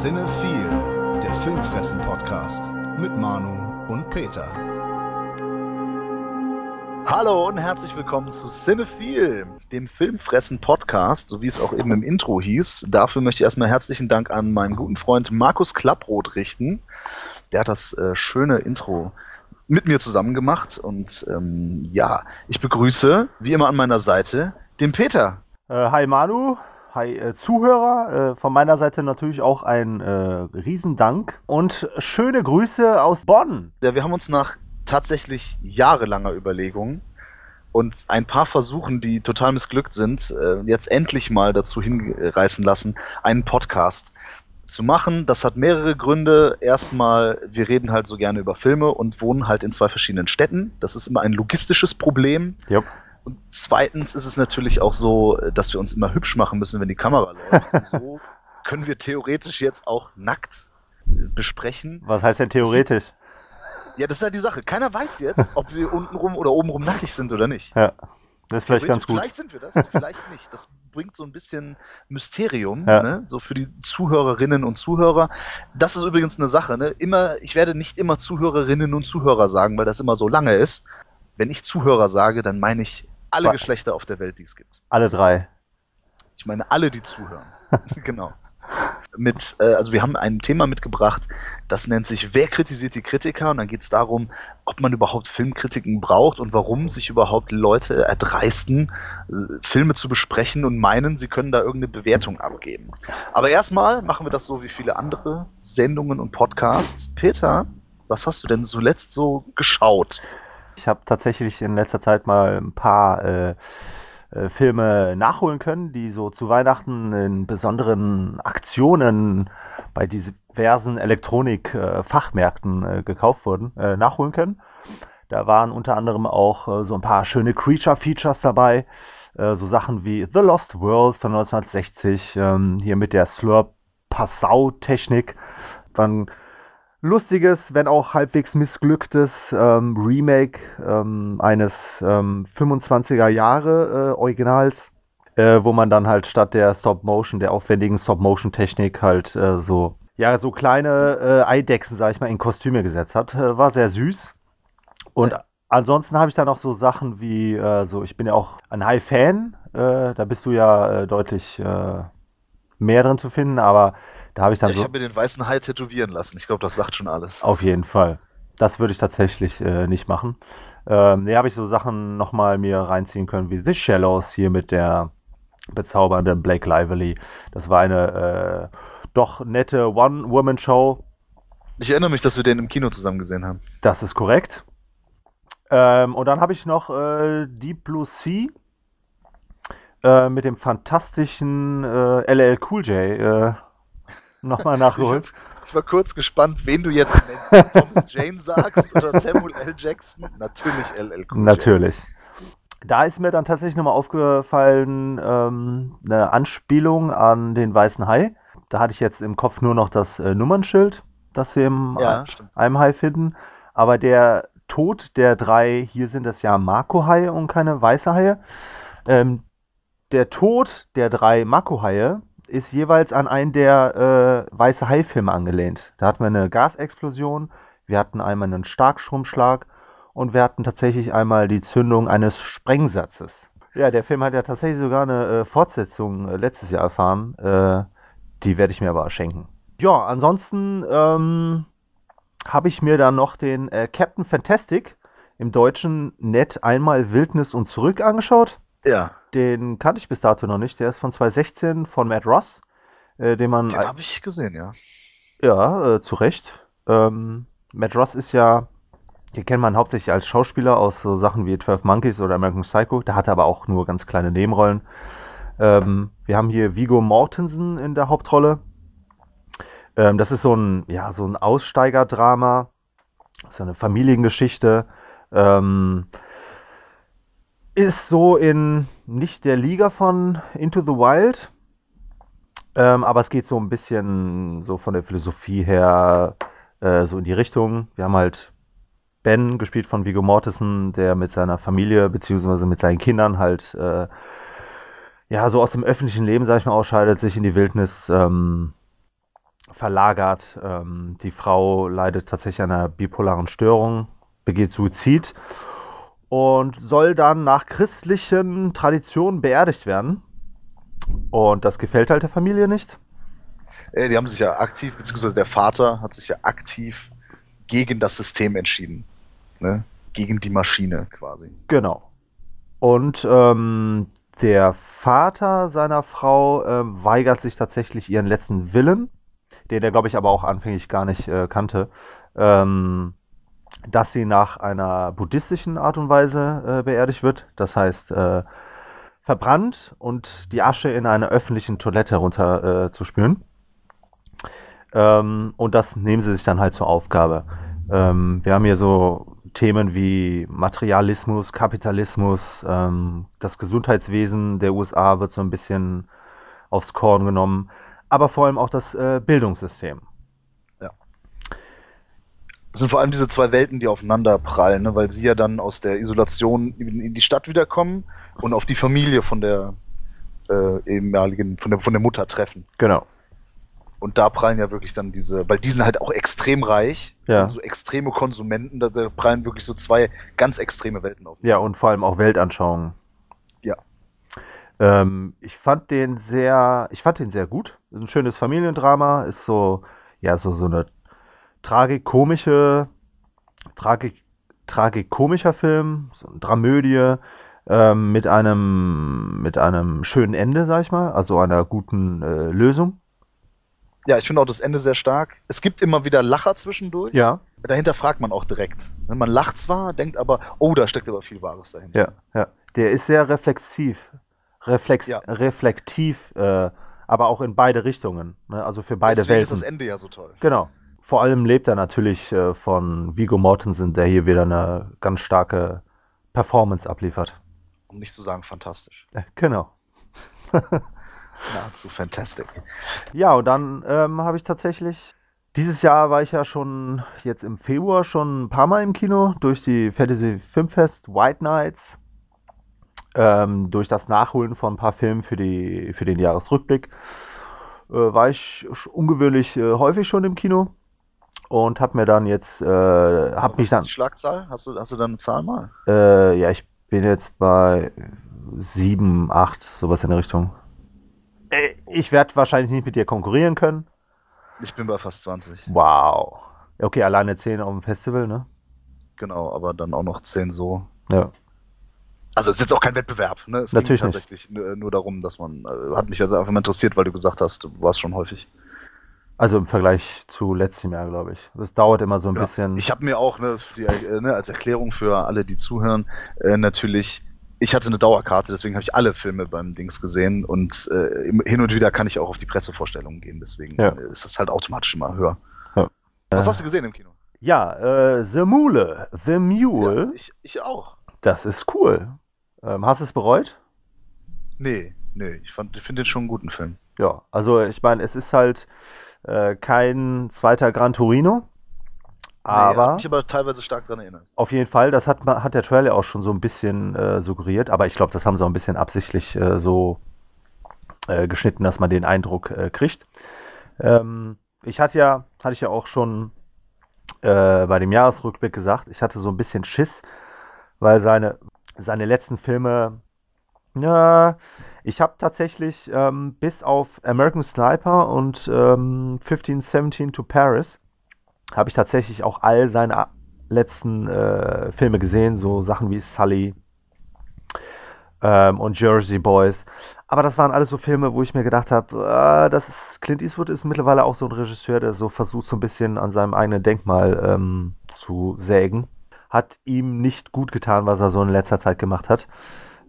Cinephile, der Filmfressen-Podcast mit Manu und Peter. Hallo und herzlich willkommen zu Cinephile, dem Filmfressen-Podcast, so wie es auch eben im Intro hieß. Dafür möchte ich erstmal herzlichen Dank an meinen guten Freund Markus Klapproth richten. Der hat das äh, schöne Intro mit mir zusammen gemacht und ähm, ja, ich begrüße wie immer an meiner Seite den Peter. Äh, hi Manu, hi äh, Zuhörer. Äh, von meiner Seite natürlich auch ein äh, Riesendank und schöne Grüße aus Bonn. Ja, wir haben uns nach tatsächlich jahrelanger Überlegungen und ein paar Versuchen, die total missglückt sind, jetzt endlich mal dazu hinreißen lassen, einen Podcast zu machen. Das hat mehrere Gründe. Erstmal, wir reden halt so gerne über Filme und wohnen halt in zwei verschiedenen Städten. Das ist immer ein logistisches Problem. Yep. Und zweitens ist es natürlich auch so, dass wir uns immer hübsch machen müssen, wenn die Kamera läuft. Und so können wir theoretisch jetzt auch nackt äh, besprechen. Was heißt denn theoretisch? Ja, das ist ja die Sache. Keiner weiß jetzt, ob wir untenrum oder obenrum nackig sind oder nicht. Ja, das ist vielleicht ganz gut. Vielleicht sind wir das, vielleicht nicht. Das bringt so ein bisschen Mysterium, Ja. ne? so für die Zuhörerinnen und Zuhörer. Das ist übrigens eine Sache. Ne? Immer, ich werde nicht immer Zuhörerinnen und Zuhörer sagen, weil das immer so lange ist. Wenn ich Zuhörer sage, dann meine ich alle. Geschlechter auf der Welt, die es gibt. Alle drei. Ich meine alle, die zuhören. genau. Mit, äh, also wir haben ein Thema mitgebracht, das nennt sich Wer kritisiert die Kritiker? Und dann geht es darum, ob man überhaupt Filmkritiken braucht und warum sich überhaupt Leute erdreisten, äh, Filme zu besprechen und meinen, sie können da irgendeine Bewertung abgeben. Aber erstmal machen wir das so wie viele andere Sendungen und Podcasts. Peter, was hast du denn zuletzt so geschaut? Ich habe tatsächlich in letzter Zeit mal ein paar äh, äh, Filme nachholen können, die so zu Weihnachten in besonderen Aktionen bei diversen Elektronik-Fachmärkten äh, gekauft wurden, äh, nachholen können. Da waren unter anderem auch äh, so ein paar schöne Creature-Features dabei, äh, so Sachen wie The Lost World von 1960, ähm, hier mit der Slurp-Passau-Technik. Dann lustiges, wenn auch halbwegs missglücktes ähm, Remake ähm, eines ähm, 25er Jahre äh, Originals, äh, wo man dann halt statt der Stop-Motion, der aufwendigen Stop-Motion-Technik halt äh, so, ja, so kleine äh, Eidechsen, sag ich mal, in Kostüme gesetzt hat. Äh, war sehr süß. Und Ja. ansonsten habe ich dann noch so Sachen wie, äh, so, ich bin ja auch ein High-Fan, da bist du ja deutlich mehr drin zu finden, aber da habe ich dann Ich so. habe mir den weißen Hai tätowieren lassen. Ich glaube, das sagt schon alles. Auf jeden Fall. Das würde ich tatsächlich äh, nicht machen. Ähm, nee, habe ich so Sachen nochmal mir reinziehen können, wie The Shallows hier mit der bezaubernden Blake Lively. Das war eine äh, doch nette One-Woman-Show. Ich erinnere mich, dass wir den im Kino zusammen gesehen haben. Das ist korrekt. Ähm, und dann habe ich noch äh, Deep Blue Sea äh, mit dem fantastischen äh, LL Cool J äh, nochmal nachgeholt. Ich war kurz gespannt, wen du jetzt nennst. Thomas Jane sagst oder Samuel L. Jackson? Natürlich LL Cool. Natürlich. Da ist mir dann tatsächlich nochmal aufgefallen, ähm, eine Anspielung an den Weißen Hai. Da hatte ich jetzt im Kopf nur noch das äh, Nummernschild, das sie im Ja, einem Hai finden. Aber der Tod der drei, hier sind es ja Mako-Haie und keine weiße Haie. Ähm, der Tod der drei Mako-Haie ist jeweils an einen der äh, weiße Hai-Filme angelehnt. Da hatten wir eine Gasexplosion, wir hatten einmal einen Starkstromschlag und wir hatten tatsächlich einmal die Zündung eines Sprengsatzes. Ja, der Film hat ja tatsächlich sogar eine äh, Fortsetzung äh, letztes Jahr erfahren. Äh, die werde ich mir aber schenken. Ja, ansonsten ähm, habe ich mir dann noch den äh, Captain Fantastic im Deutschen nett einmal Wildnis und zurück angeschaut. Ja, Den kannte ich bis dato noch nicht. Der ist von 2016 von Matt Ross, äh, den man den habe ich gesehen, ja. ja, äh, zu Recht. Ähm, Matt Ross ist ja, den kennt man hauptsächlich als Schauspieler aus so Sachen wie 12 Monkeys oder American Psycho. Der hatte aber auch nur ganz kleine Nebenrollen. Ähm, wir haben hier Vigo Mortensen in der Hauptrolle. Ähm, das ist so ein, ja, so ein Aussteigerdrama. Das ist eine Familiengeschichte. Ähm, ist so in nicht der Liga von Into the Wild. Ähm, aber es geht so ein bisschen so von der Philosophie her äh, so in die Richtung. Wir haben halt Ben, gespielt von Viggo Mortensen, der mit seiner Familie beziehungsweise mit seinen Kindern halt äh, ja so aus dem öffentlichen Leben, sag ich mal, ausscheidet, sich in die Wildnis ähm, verlagert. Ähm, die Frau leidet tatsächlich an einer bipolaren Störung, begeht Suizid und soll dann nach christlichen Traditionen beerdigt werden. Und das gefällt halt der Familie nicht. Äh, die haben sich ja aktiv, beziehungsweise der Vater hat sich ja aktiv gegen das System entschieden. Ne? Gegen die Maschine quasi. Genau. Und ähm, der Vater seiner Frau äh, weigert sich tatsächlich ihren letzten Willen, den er, glaube ich, aber auch anfänglich gar nicht äh, kannte, ähm, dass sie nach einer buddhistischen Art und Weise äh, beerdigt wird. Das heißt, äh, verbrannt und die Asche in eine öffentliche Toilette runter äh. Ähm, und das nehmen sie sich dann halt zur Aufgabe. Ähm, wir haben hier so Themen wie Materialismus, Kapitalismus, ähm, das Gesundheitswesen der USA wird so ein bisschen aufs Korn genommen, aber vor allem auch das äh, Bildungssystem. Es sind vor allem diese zwei Welten, die aufeinander prallen, ne? weil sie ja dann aus der Isolation in, die Stadt wiederkommen und auf die Familie von der äh, ehemaligen, von der, von der Mutter treffen. Genau. Und da prallen ja wirklich dann diese, weil die sind halt auch extrem reich, Ja. so extreme Konsumenten, da, da prallen wirklich so zwei ganz extreme Welten auf. Ja, und vor allem auch Weltanschauungen. Ja. Ähm, ich fand den sehr, ich fand den sehr gut. Ein schönes Familiendrama, ist so, ja, so, so eine tragikomische, tragik, tragikomischer Film, so eine Dramödie, ähm, mit einem, mit einem schönen Ende, sag ich mal, also einer guten äh, Lösung. Ja, ich finde auch das Ende sehr stark. Es gibt immer wieder Lacher zwischendurch. Ja, Dahinter fragt man auch direkt. Ne, Man lacht zwar, denkt aber, oh, da steckt aber viel Wahres dahinter. ja, ja. Der ist sehr reflexiv, reflex, Ja. reflektiv, äh, aber auch in beide Richtungen, ne? also für beide Deswegen Welten. ist das Ende ja so toll. Genau. Vor allem lebt er natürlich äh, von Vigo Mortensen, der hier wieder eine ganz starke Performance abliefert. Um nicht zu sagen fantastisch. Äh, genau. Nahezu fantastic. Ja, und dann ähm, habe ich tatsächlich, dieses Jahr war ich ja schon jetzt im Februar schon ein paar Mal im Kino durch die Fantasy Filmfest White Nights, ähm, durch das Nachholen von ein paar Filmen für, die, für den Jahresrückblick, äh, war ich ungewöhnlich äh, häufig schon im Kino und habe mir dann jetzt, äh, habe mich dann, die Schlagzahl? Hast du, hast du da eine Zahl mal? Äh, ja, ich bin jetzt bei 7, 8, sowas in der Richtung. Äh, Ich werde wahrscheinlich nicht mit dir konkurrieren können. Ich bin bei fast 20. Wow. Ja, Okay, alleine 10 auf dem Festival, ne? Genau, aber dann auch noch 10 so. Ja. Also es ist jetzt auch kein Wettbewerb, ne? Es Natürlich ging nicht. tatsächlich nur, nur darum, dass man, äh, hat mich also einfach mal interessiert, weil du gesagt hast, du warst schon häufig. Also im Vergleich zu letztem Jahr, glaube ich. Das dauert immer so ein Ja. bisschen. Ich habe mir auch, ne, die, äh, ne, als Erklärung für alle, die zuhören, äh, natürlich, ich hatte eine Dauerkarte, deswegen habe ich alle Filme beim Dings gesehen und äh, hin und wieder kann ich auch auf die Pressevorstellungen gehen, deswegen Ja. äh, ist das halt automatisch immer höher. Ja. Was Äh, hast du gesehen im Kino? Ja, äh, The Mule. The Mule. Ja, ich, ich auch. Das ist cool. Ähm, hast du es bereut? Nee, nee, ich, fand- ich finde den schon einen guten Film. Ja, also ich meine, es ist halt äh, kein zweiter Gran Torino. Nee, hat Aber. mich aber teilweise stark daran erinnert. Auf jeden Fall, das hat, hat der Trailer auch schon so ein bisschen äh, suggeriert, aber ich glaube, das haben sie auch ein bisschen absichtlich äh, so äh, geschnitten, dass man den Eindruck äh, kriegt. Ähm, ich hatte ja, hatte ich ja auch schon äh, bei dem Jahresrückblick gesagt, ich hatte so ein bisschen Schiss, weil seine, seine letzten Filme, ja, ich habe tatsächlich ähm, bis auf American Sniper und ähm, 1517 to Paris habe ich tatsächlich auch all seine a- letzten äh, Filme gesehen, so Sachen wie Sully ähm, und Jersey Boys. Aber das waren alles so Filme, wo ich mir gedacht habe, äh, Clint Eastwood ist mittlerweile auch so ein Regisseur, der so versucht, so ein bisschen an seinem eigenen Denkmal ähm, zu sägen. Hat ihm nicht gut getan, was er so in letzter Zeit gemacht hat.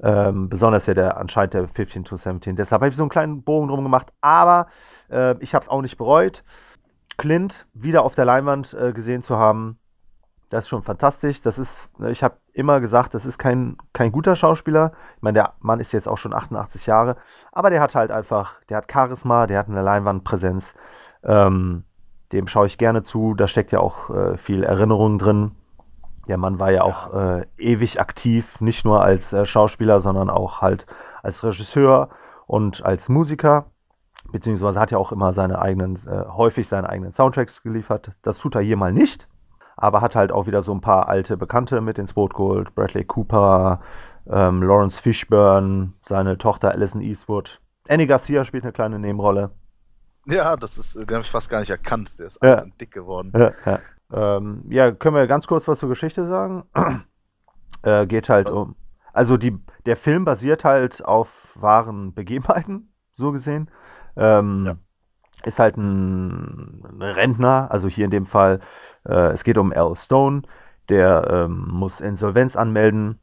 Ähm, besonders ja der anscheinend der 15 to 17. Deshalb habe ich so einen kleinen Bogen drum gemacht, aber äh, ich habe es auch nicht bereut. Clint wieder auf der Leinwand äh, gesehen zu haben, das ist schon fantastisch. Das ist, ne, ich habe immer gesagt, das ist kein, kein guter Schauspieler. Ich meine, der Mann ist jetzt auch schon 88 Jahre, aber der hat halt einfach, der hat Charisma, der hat eine Leinwandpräsenz. Ähm, dem schaue ich gerne zu. Da steckt ja auch äh, viel Erinnerung drin. Der Mann war ja auch äh, ewig aktiv, nicht nur als äh, Schauspieler, sondern auch halt als Regisseur und als Musiker. beziehungsweise hat ja auch immer seine eigenen, äh, häufig seine eigenen Soundtracks geliefert. Das tut er hier mal nicht, aber hat halt auch wieder so ein paar alte Bekannte mit ins Boot geholt. Bradley Cooper, ähm, Lawrence Fishburne, seine Tochter Alison Eastwood. Annie Garcia spielt eine kleine Nebenrolle. Ja, das ist, den habe ich fast gar nicht erkannt. Der ist Ja. dick geworden. Ja, ja. Ähm, ja, können wir ganz kurz was zur Geschichte sagen? äh, geht halt um. Also die, der Film basiert halt auf wahren Begebenheiten, so gesehen. Ähm, Ja. Ist halt ein, ein Rentner, also hier in dem Fall, äh, es geht um Al Stone, der ähm, muss Insolvenz anmelden.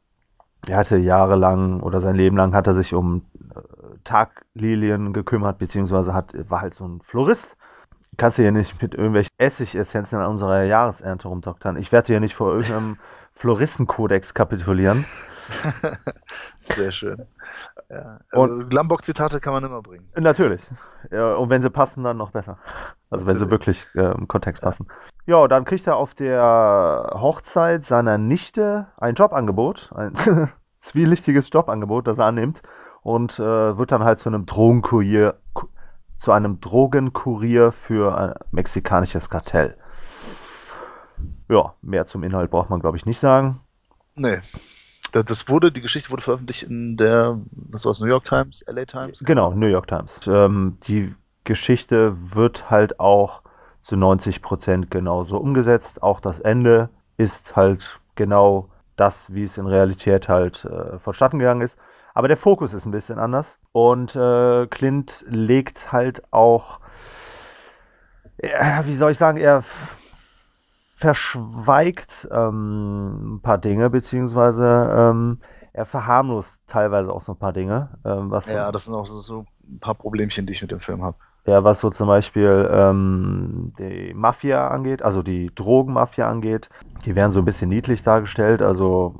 Er hatte jahrelang oder sein Leben lang hat er sich um äh, Taglilien gekümmert, beziehungsweise hat, war halt so ein Florist kannst du hier nicht mit irgendwelchen Essigessenzen an unserer Jahresernte rumdoktern. Ich werde hier nicht vor irgendeinem Floristenkodex kapitulieren. Sehr schön. Ja. Und- Und Glambok-Zitate kann man immer bringen. Natürlich. Ja, und wenn sie passen, dann noch besser. Also wenn sie Natürlich. wirklich äh, im Kontext passen. Ja, dann kriegt er auf der Hochzeit seiner Nichte ein Jobangebot, ein zwielichtiges Jobangebot, das er annimmt und äh, wird dann halt zu einem Drogenkurier, ku- zu einem Drogenkurier für ein mexikanisches Kartell. Ja, mehr zum Inhalt braucht man, glaube ich, nicht sagen. Nee. Da- Das wurde, die Geschichte wurde veröffentlicht in der, was war es, New York Times, LA Times? Genau, New York Times. Ähm, die Geschichte wird halt auch zu 90 Prozent genauso umgesetzt. Auch das Ende ist halt genau das, wie es in Realität halt äh, vonstatten gegangen ist. Aber der Fokus ist ein bisschen anders. Und äh, Clint legt halt auch, ja, wie soll ich sagen, er verschweigt ähm, ein paar Dinge, beziehungsweise ähm, er verharmlost teilweise auch so ein paar Dinge. Ähm, was Ja, das sind auch so, so ein paar Problemchen, die ich mit dem Film habe. ja, was so zum Beispiel ähm, die Mafia angeht, also die Drogenmafia angeht, die werden so ein bisschen niedlich dargestellt. Also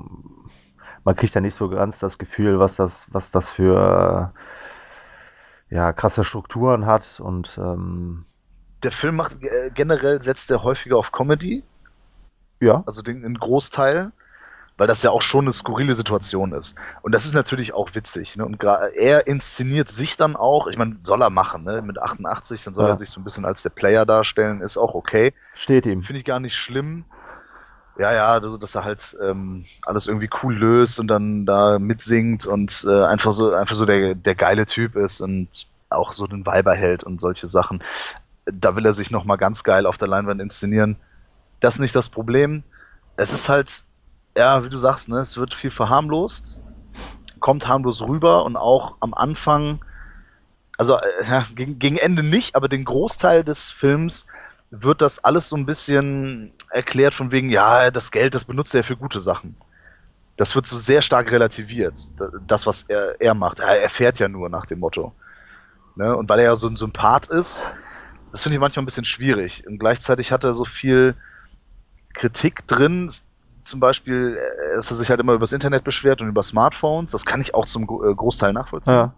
man kriegt ja nicht so ganz das Gefühl, was das, was das für äh, ja, krasse Strukturen hat. Und ähm, Der Film macht äh, generell setzt er häufiger auf Comedy, ja, also den einen Großteil, weil das ja auch schon eine skurrile Situation ist. Und das ist natürlich auch witzig. Ne? Und er inszeniert sich dann auch, ich meine, soll er machen, ne? mit 88, dann soll Ja. er sich so ein bisschen als der Player darstellen, ist auch okay. steht ihm. Finde ich gar nicht schlimm. Ja, ja, also, dass er halt ähm, alles irgendwie cool löst und dann da mitsingt und äh, einfach so, einfach so der, der geile Typ ist und auch so den Weiber hält und solche Sachen. Da will er sich nochmal ganz geil auf der Leinwand inszenieren. Das ist nicht das Problem. Es ist halt, ja, wie du sagst, ne, es wird viel verharmlost, kommt harmlos rüber und auch am Anfang, also äh, gegen, gegen Ende nicht, aber den Großteil des Films wird das alles so ein bisschen erklärt von wegen, ja, das Geld, das benutzt er für gute Sachen. Das wird so sehr stark relativiert, das, was er, er macht. Er, er fährt ja nur nach dem Motto. Ne? Und weil er ja so ein Sympath ist, das finde ich manchmal ein bisschen schwierig. Und gleichzeitig hat er so viel Kritik drin, zum Beispiel, äh, dass er sich halt immer übers Internet beschwert und über Smartphones. Das kann ich auch zum äh, Großteil nachvollziehen. Ja.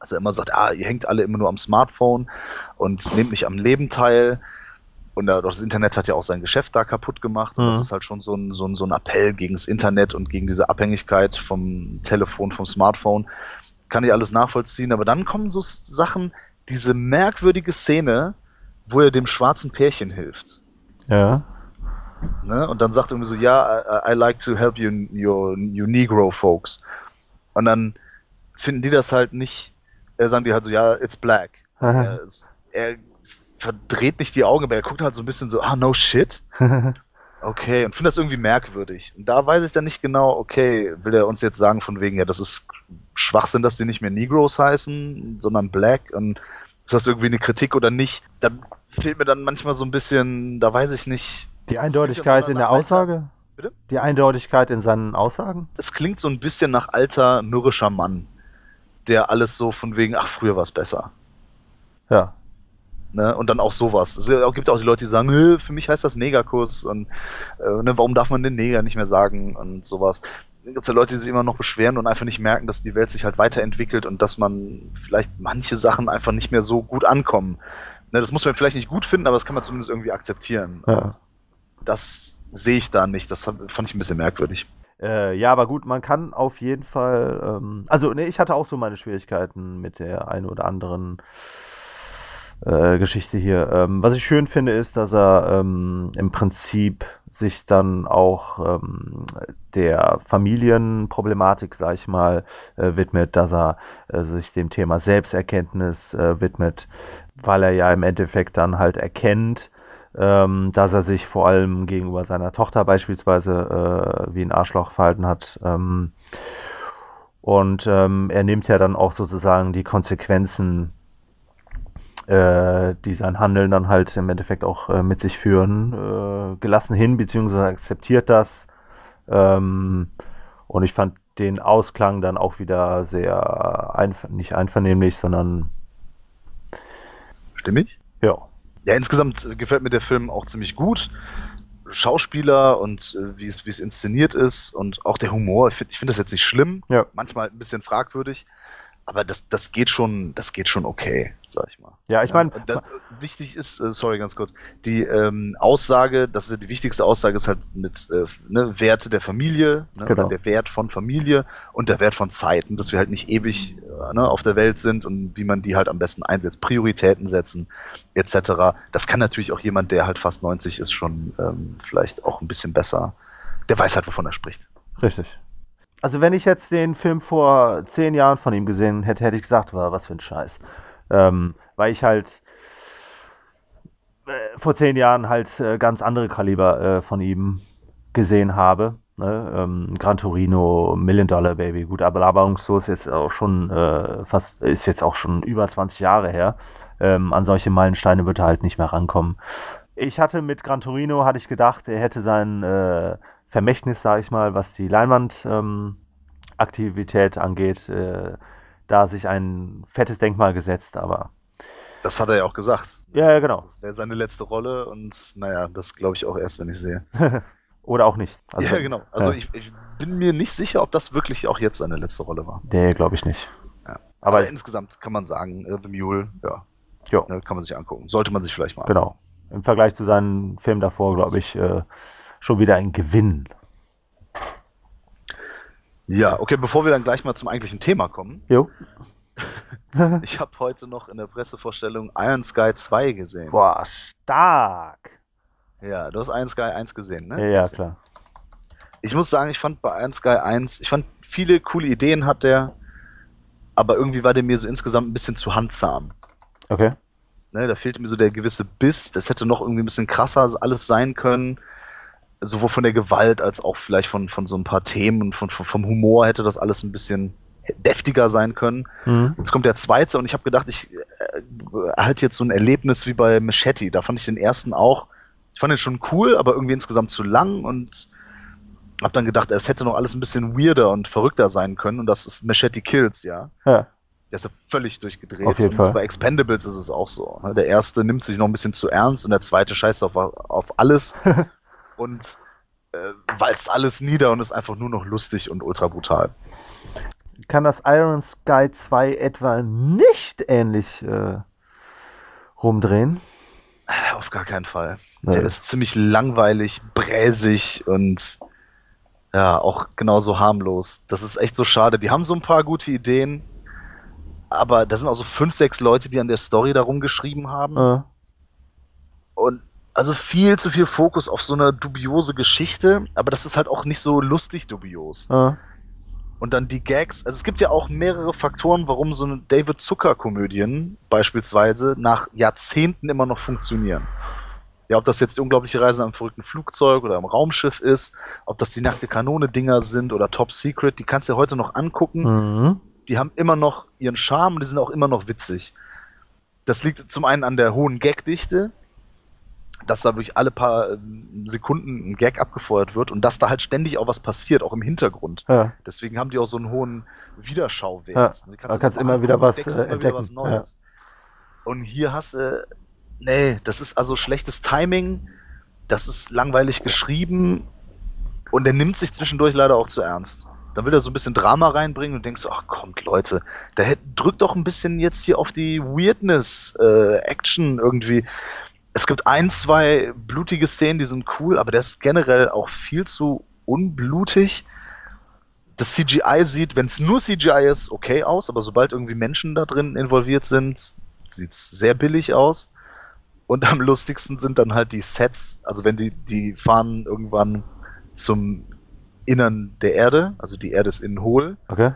Er immer sagt, ah, ihr hängt alle immer nur am Smartphone und nehmt nicht am Leben teil. Und das Internet hat ja auch sein Geschäft da kaputt gemacht. Und Mhm. das ist halt schon so ein, so, ein, so ein Appell gegen das Internet und gegen diese Abhängigkeit vom Telefon, vom Smartphone. Kann ich alles nachvollziehen. Aber dann kommen so Sachen, diese merkwürdige Szene, wo er dem schwarzen Pärchen hilft. Ja. Ne? Und dann sagt er irgendwie so, ja, I, I like to help you, your, you Negro folks. Und dann finden die das halt nicht, äh, sagen die halt so, ja, it's black. er, er verdreht nicht die Augen, aber er guckt halt so ein bisschen so, ah, no shit. Okay, und finde das irgendwie merkwürdig. Und da weiß ich dann nicht genau, okay, will er uns jetzt sagen von wegen, ja, das ist Schwachsinn, dass die nicht mehr Negroes heißen, sondern Black und ist das irgendwie eine Kritik oder nicht? Da fehlt mir dann manchmal so ein bisschen, da weiß ich nicht. Die Eindeutigkeit in der Aussage? Bitte? Die Eindeutigkeit in seinen Aussagen? Es klingt so ein bisschen nach alter, mürrischer Mann, der alles so von wegen, ach, früher war es besser. Ja. Ne? Und dann auch sowas. Es gibt auch die Leute, die sagen, "Hä, für mich heißt das Negerkuss und äh, ne, warum darf man den Neger nicht mehr sagen und sowas. Dann gibt es ja Leute, die sich immer noch beschweren und einfach nicht merken, dass die Welt sich halt weiterentwickelt und dass man vielleicht manche Sachen einfach nicht mehr so gut ankommen. Ne, das muss man vielleicht nicht gut finden, aber das kann man zumindest irgendwie akzeptieren. Ja. Das sehe ich da nicht. Das fand ich ein bisschen merkwürdig. Äh, ja, aber gut, man kann auf jeden Fall. Ähm, also, nee, ich hatte auch so meine Schwierigkeiten mit der einen oder anderen äh, Geschichte hier. Ähm, was ich schön finde, ist, dass er ähm, im Prinzip sich dann auch ähm, der Familienproblematik, sag ich mal, äh, widmet, dass er äh, sich dem Thema Selbsterkenntnis äh, widmet, weil er ja im Endeffekt dann halt erkennt, ähm, dass er sich vor allem gegenüber seiner Tochter beispielsweise äh, wie ein Arschloch verhalten hat. Ähm, und ähm, er nimmt ja dann auch sozusagen die Konsequenzen, äh, die sein Handeln dann halt im Endeffekt auch äh, mit sich führen, äh, gelassen hin, beziehungsweise akzeptiert das. Ähm, und ich fand den Ausklang dann auch wieder sehr, einver nicht einvernehmlich, sondern Stimmig? ja. Ja, insgesamt gefällt mir der Film auch ziemlich gut. Schauspieler und äh, wie es wie es inszeniert ist und auch der Humor. Ich finde find das jetzt nicht schlimm. Ja. Manchmal ein bisschen fragwürdig. Aber das, das geht schon, das geht schon okay, sag ich mal. Ja, ich meine, und das, wichtig ist, äh, sorry, ganz kurz, die ähm, Aussage, das ist ja die wichtigste Aussage, ist halt mit äh, ne, Werte der Familie, ne, Genau. oder der Wert von Familie und der Wert von Zeiten, dass wir halt nicht ewig äh, ne, auf der Welt sind und wie man die halt am besten einsetzt, Prioritäten setzen, etc. Das kann natürlich auch jemand, der halt fast 90 ist, schon ähm, vielleicht auch ein bisschen besser. Der weiß halt, wovon er spricht. Richtig. Also wenn ich jetzt den Film vor zehn Jahren von ihm gesehen hätte, hätte ich gesagt, was für ein Scheiß. Ähm, weil ich halt äh, vor zehn Jahren halt äh, ganz andere Kaliber äh, von ihm gesehen habe. Ne? Ähm, Gran Torino, Million Dollar Baby, gut, aber Laberungslos ist auch schon äh, fast, ist jetzt auch schon über 20 Jahre her. Ähm, an solche Meilensteine wird er halt nicht mehr rankommen. Ich hatte mit Gran Torino, hatte ich gedacht, er hätte sein äh, Vermächtnis, sage ich mal, was die Leinwandaktivität ähm, angeht, äh, da sich ein fettes Denkmal gesetzt, aber Das hat er ja auch gesagt. ja, ja, genau. Das wäre seine letzte Rolle und naja, das glaube ich auch erst, wenn ich sehe. Oder auch nicht. Also, ja, genau. Also ja. ich, ich bin mir nicht sicher, ob das wirklich auch jetzt seine letzte Rolle war. Nee, glaube ich nicht. Ja. Aber Aber insgesamt kann man sagen, äh, The Mule, ja, jo, ne, kann man sich angucken. Sollte man sich vielleicht mal genau. Im Vergleich zu seinen Filmen davor, glaube ich, äh, schon wieder ein Gewinn. Ja, okay, bevor wir dann gleich mal zum eigentlichen Thema kommen. Jo. Ich habe heute noch in der Pressevorstellung Iron Sky 2 gesehen. Boah, stark. Ja, du hast Iron Sky 1 gesehen, ne? Ja, ja, klar. Ich muss sagen, ich fand bei Iron Sky 1, ich fand viele coole Ideen hat der, aber irgendwie war der mir so insgesamt ein bisschen zu handzahm. Okay. Ne, da fehlte mir so der gewisse Biss. Das hätte noch irgendwie ein bisschen krasser alles sein können. Sowohl von der Gewalt als auch vielleicht von, von so ein paar Themen und von, von, vom Humor hätte das alles ein bisschen deftiger sein können. Mhm. Jetzt kommt der zweite und ich habe gedacht, ich äh, halt jetzt so ein Erlebnis wie bei Machete. Da fand ich den ersten auch, ich fand den schon cool, aber irgendwie insgesamt zu lang und habe dann gedacht, es hätte noch alles ein bisschen weirder und verrückter sein können und das ist Machete Kills, ja. Ja. Der ist ja völlig durchgedreht. Auf jeden und Fall. bei Expendables ist es auch so. Der erste nimmt sich noch ein bisschen zu ernst und der zweite scheißt auf, auf alles und äh, walzt alles nieder und ist einfach nur noch lustig und ultra brutal. Kann das Iron Sky 2 etwa nicht ähnlich äh, rumdrehen? Auf gar keinen Fall. Nee. Der ist ziemlich langweilig, bräsig und ja, auch genauso harmlos. Das ist echt so schade. Die haben so ein paar gute Ideen, aber da sind auch so fünf, sechs Leute, die an der Story darum geschrieben haben. Äh, Und also viel zu viel Fokus auf so eine dubiose Geschichte, aber das ist halt auch nicht so lustig dubios. äh, Und dann die Gags, also es gibt ja auch mehrere Faktoren, warum so eine David Zucker Komödien beispielsweise nach Jahrzehnten immer noch funktionieren. Ja, ob das jetzt die unglaubliche Reise am verrückten Flugzeug oder am Raumschiff ist, ob das die nackte Kanone Dinger sind oder Top Secret, die kannst du ja heute noch angucken. mhm. Die haben immer noch ihren Charme und die sind auch immer noch witzig. Das liegt zum einen an der hohen Gagdichte, dass da wirklich alle paar ähm, Sekunden ein Gag abgefeuert wird und dass da halt ständig auch was passiert, auch im Hintergrund. Ja. Deswegen haben die auch so einen hohen Wiederschauwert. Ja, Die da kannst du immer angucken wieder was, äh, immer wieder was entdecken. Neues. Und hier hast du, nee, das ist also schlechtes Timing, das ist langweilig geschrieben und er nimmt sich zwischendurch leider auch zu ernst. Dann will er so ein bisschen Drama reinbringen und denkst, ach kommt Leute, da drückt doch ein bisschen jetzt hier auf die Weirdness, äh, Action irgendwie. Es gibt ein, zwei blutige Szenen, die sind cool, aber der ist generell auch viel zu unblutig. das CGI sieht, wenn es nur CGI ist, okay aus, aber sobald irgendwie Menschen da drin involviert sind, sieht es sehr billig aus. Und am lustigsten sind dann halt die Sets, also wenn die, die fahren irgendwann zum Innern der Erde, also die Erde ist innen hohl. Okay.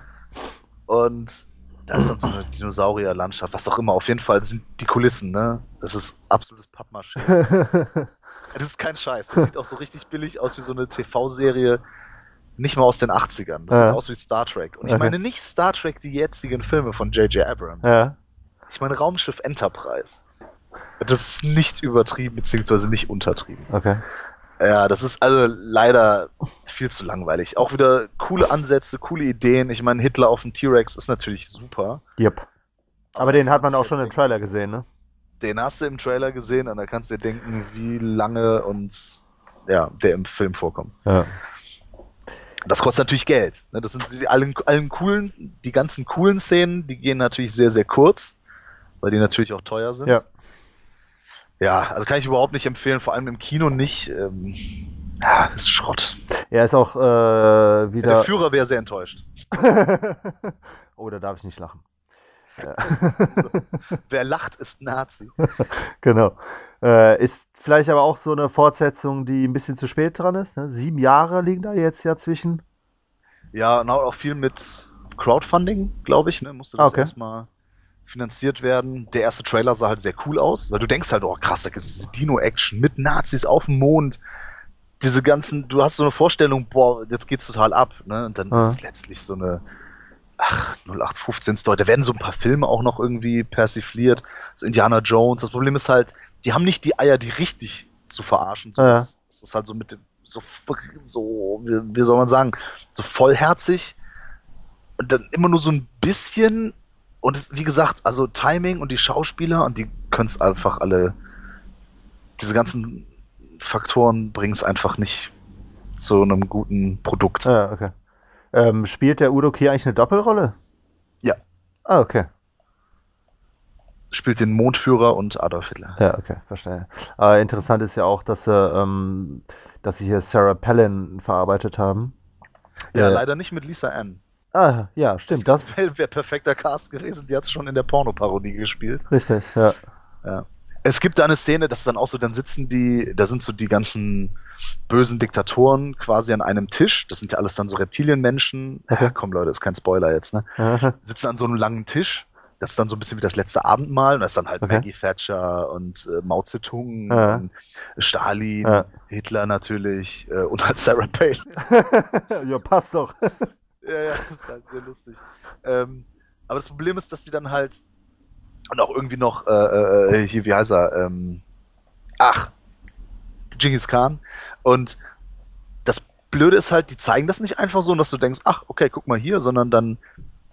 Und da ist dann so eine Dinosaurierlandschaft, was auch immer. Auf jeden Fall sind die Kulissen, ne? Das ist absolutes Pappmaché. Das ist kein Scheiß. Das sieht auch so richtig billig aus wie so eine TV-Serie, nicht mal aus den 80ern. Das Ja. sieht aus wie Star Trek. Und ich Okay. meine nicht Star Trek, die jetzigen Filme von J.J. Abrams. ja. Ich meine Raumschiff Enterprise. Das ist nicht übertrieben, beziehungsweise nicht untertrieben. Okay. Ja, das ist also leider viel zu langweilig. Auch wieder coole Ansätze, coole Ideen. Ich meine, Hitler auf dem T-Rex ist natürlich super. Yep. Aber den hat man auch schon im Trailer gesehen, ne? Den hast du im Trailer gesehen und da kannst du dir denken, wie lange und ja, der im Film vorkommt. Ja. Das kostet natürlich Geld. ne? Das sind die, allen, allen coolen, die ganzen coolen Szenen, die gehen natürlich sehr, sehr kurz, weil die natürlich auch teuer sind. Ja. Ja, also kann ich überhaupt nicht empfehlen, vor allem im Kino nicht. Ähm, ja, ist Schrott. Er ist auch äh, Der wieder. Führer wäre sehr enttäuscht. oh, da darf ich nicht lachen. Ja. Wer lacht, ist Nazi. genau. Äh, ist vielleicht aber auch so eine Fortsetzung, die ein bisschen zu spät dran ist. Ne? Sieben Jahre liegen da jetzt ja zwischen. Ja, und auch viel mit Crowdfunding, glaube ich, ne? Musste das Okay. erstmal finanziert werden. Der erste Trailer sah halt sehr cool aus, weil du denkst halt, oh krass, da gibt es diese Dino-Action mit Nazis auf dem Mond. Diese ganzen, du hast so eine Vorstellung, boah, jetzt geht's total ab, ne? Und dann Ja. ist es letztlich so eine, ach, 0815 Story. Da werden so ein paar Filme auch noch irgendwie persifliert. So Indiana Jones. Das Problem ist halt, die haben nicht die Eier, die richtig zu verarschen. So, Ja. das, das ist halt so mit dem, so, so, wie, wie soll man sagen, so vollherzig und dann immer nur so ein bisschen und wie gesagt, also Timing und die Schauspieler und die können es einfach alle, diese ganzen Faktoren bringen es einfach nicht zu einem guten Produkt. Ja, okay. Ähm, spielt der Udo Kier eigentlich eine Doppelrolle? Ja. Ah, okay. Spielt den Mondführer und Adolf Hitler. Ja, okay, verstehe. Äh, interessant ist ja auch, dass sie, ähm, dass sie hier Sarah Palin verarbeitet haben. Ja, Äh, leider nicht mit Lisa Ann. Ah, ja, stimmt, das wäre wär perfekter Cast gewesen. Die hat schon in der Pornoparodie gespielt. richtig, ja. Ja. Es gibt da eine Szene, das ist dann auch so, dann sitzen die, da sind so die ganzen bösen Diktatoren quasi an einem Tisch. Das sind ja alles dann so Reptilienmenschen. Ja, komm Leute, ist kein Spoiler jetzt, ne? Sitzen an so einem langen Tisch. Das ist dann so ein bisschen wie das letzte Abendmahl. Und da ist dann halt Okay. Maggie Thatcher und äh, Mao Zedong Ja. und Stalin, Ja. Hitler natürlich äh, und halt Sarah Palin. ja, passt doch. Ja, ja, das ist halt sehr lustig. Ähm, aber das Problem ist, dass die dann halt und auch irgendwie noch, äh, äh, hier, wie heißt er? Ähm, ach, Genghis Khan. Und das Blöde ist halt, die zeigen das nicht einfach so, dass du denkst, ach, okay, guck mal hier, sondern dann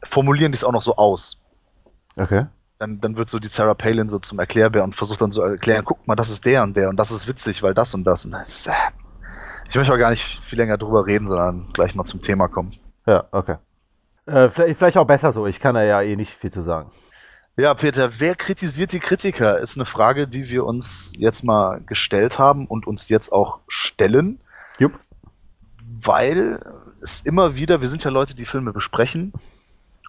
formulieren die es auch noch so aus. Okay. Dann, dann wird so die Sarah Palin so zum Erklärbär und versucht dann so erklären, guck mal, das ist der und der und das ist witzig, weil das und das. Und das ist, äh, ich möchte auch gar nicht viel länger drüber reden, sondern gleich mal zum Thema kommen. Ja, okay. Äh, vielleicht, vielleicht auch besser so. Ich kann da ja eh nicht viel zu sagen. Ja, Peter, wer kritisiert die Kritiker? Ist eine Frage, die wir uns jetzt mal gestellt haben und uns jetzt auch stellen, Jupp. weil es immer wieder, wir sind ja Leute, die Filme besprechen,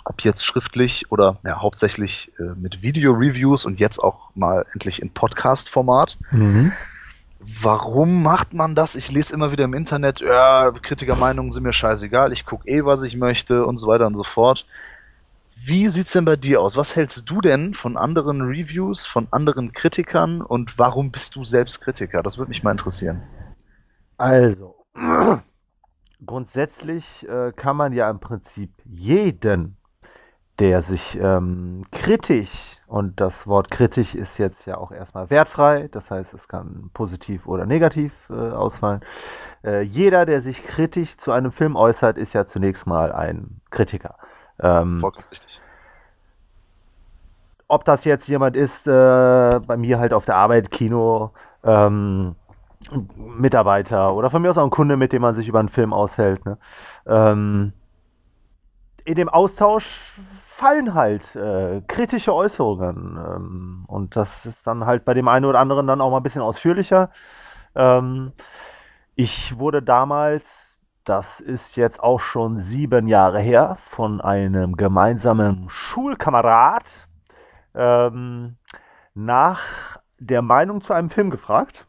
ob jetzt schriftlich oder ja, hauptsächlich äh, mit Video-Reviews und jetzt auch mal endlich in Podcast-Format. Mhm. Warum macht man das? Ich lese immer wieder im Internet, ja, Kritikermeinungen sind mir scheißegal, ich gucke eh, was ich möchte und so weiter und so fort. Wie sieht's denn bei dir aus? Was hältst du denn von anderen Reviews, von anderen Kritikern und warum bist du selbst Kritiker? Das würde mich mal interessieren. Also, grundsätzlich äh, kann man ja im Prinzip jeden, der sich ähm, kritisch, und das Wort kritisch ist jetzt ja auch erstmal wertfrei, das heißt, es kann positiv oder negativ äh, ausfallen. Äh, jeder, der sich kritisch zu einem Film äußert, ist ja zunächst mal ein Kritiker. Ähm, Vollkommen richtig. ob das jetzt jemand ist, äh, bei mir halt auf der Arbeit, Kino, ähm, Mitarbeiter oder von mir aus auch ein Kunde, mit dem man sich über einen Film aushält. Ne? Ähm, in dem Austausch fallen halt äh, kritische Äußerungen ähm, und das ist dann halt bei dem einen oder anderen dann auch mal ein bisschen ausführlicher. Ähm, ich wurde damals das ist jetzt auch schon sieben Jahre her, von einem gemeinsamen Schulkamerad ähm, nach der Meinung zu einem Film gefragt.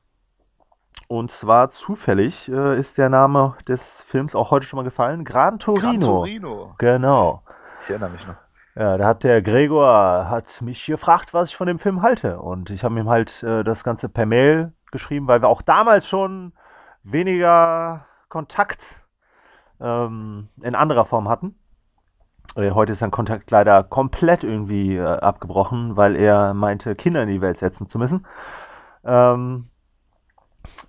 Und zwar zufällig äh, ist der Name des Films auch heute schon mal gefallen. Gran Torino. Gran Torino. Genau. Ich erinnere mich noch. Ja, da hat der Gregor hat mich gefragt, was ich von dem Film halte. Und ich habe ihm halt äh, das Ganze per Mail geschrieben, weil wir auch damals schon weniger Kontakt ähm, in anderer Form hatten. Äh, heute ist sein Kontakt leider komplett irgendwie äh, abgebrochen, weil er meinte, Kinder in die Welt setzen zu müssen. Ähm,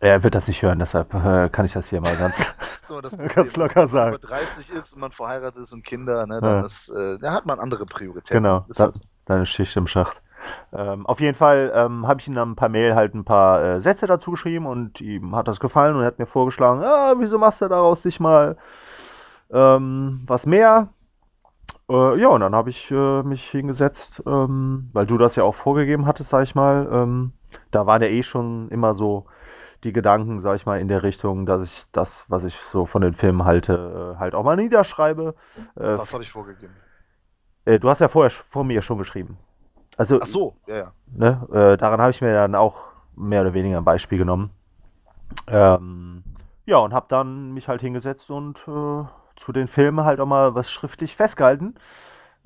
er wird das nicht hören, deshalb äh, kann ich das hier mal ganz, So, das ganz locker Wenn man sagen. über 30 ist und man verheiratet ist und Kinder, ne, dann Ja. ist, äh, da hat man andere Prioritäten. Genau, Ist da, halt so. deine Schicht im Schacht. Ähm, auf jeden Fall ähm, habe ich ihm dann per Mail halt ein paar äh, Sätze dazu geschrieben und ihm hat das gefallen und er hat mir vorgeschlagen, ah, wieso machst du daraus nicht mal ähm, was mehr? Äh, ja, und dann habe ich äh, mich hingesetzt, ähm, weil du das ja auch vorgegeben hattest, sag ich mal. Ähm, da waren ja eh schon immer so die Gedanken, sag ich mal, in der Richtung, dass ich das, was ich so von den Filmen halte, äh, halt auch mal niederschreibe. Äh, Das habe ich vorgegeben. äh, du hast ja vorher vor mir schon geschrieben. Also, Ach so, ja, ja. ne, daran habe ich mir dann auch mehr oder weniger ein Beispiel genommen. Ähm, ja, und habe dann mich halt hingesetzt und äh, zu den Filmen halt auch mal was schriftlich festgehalten.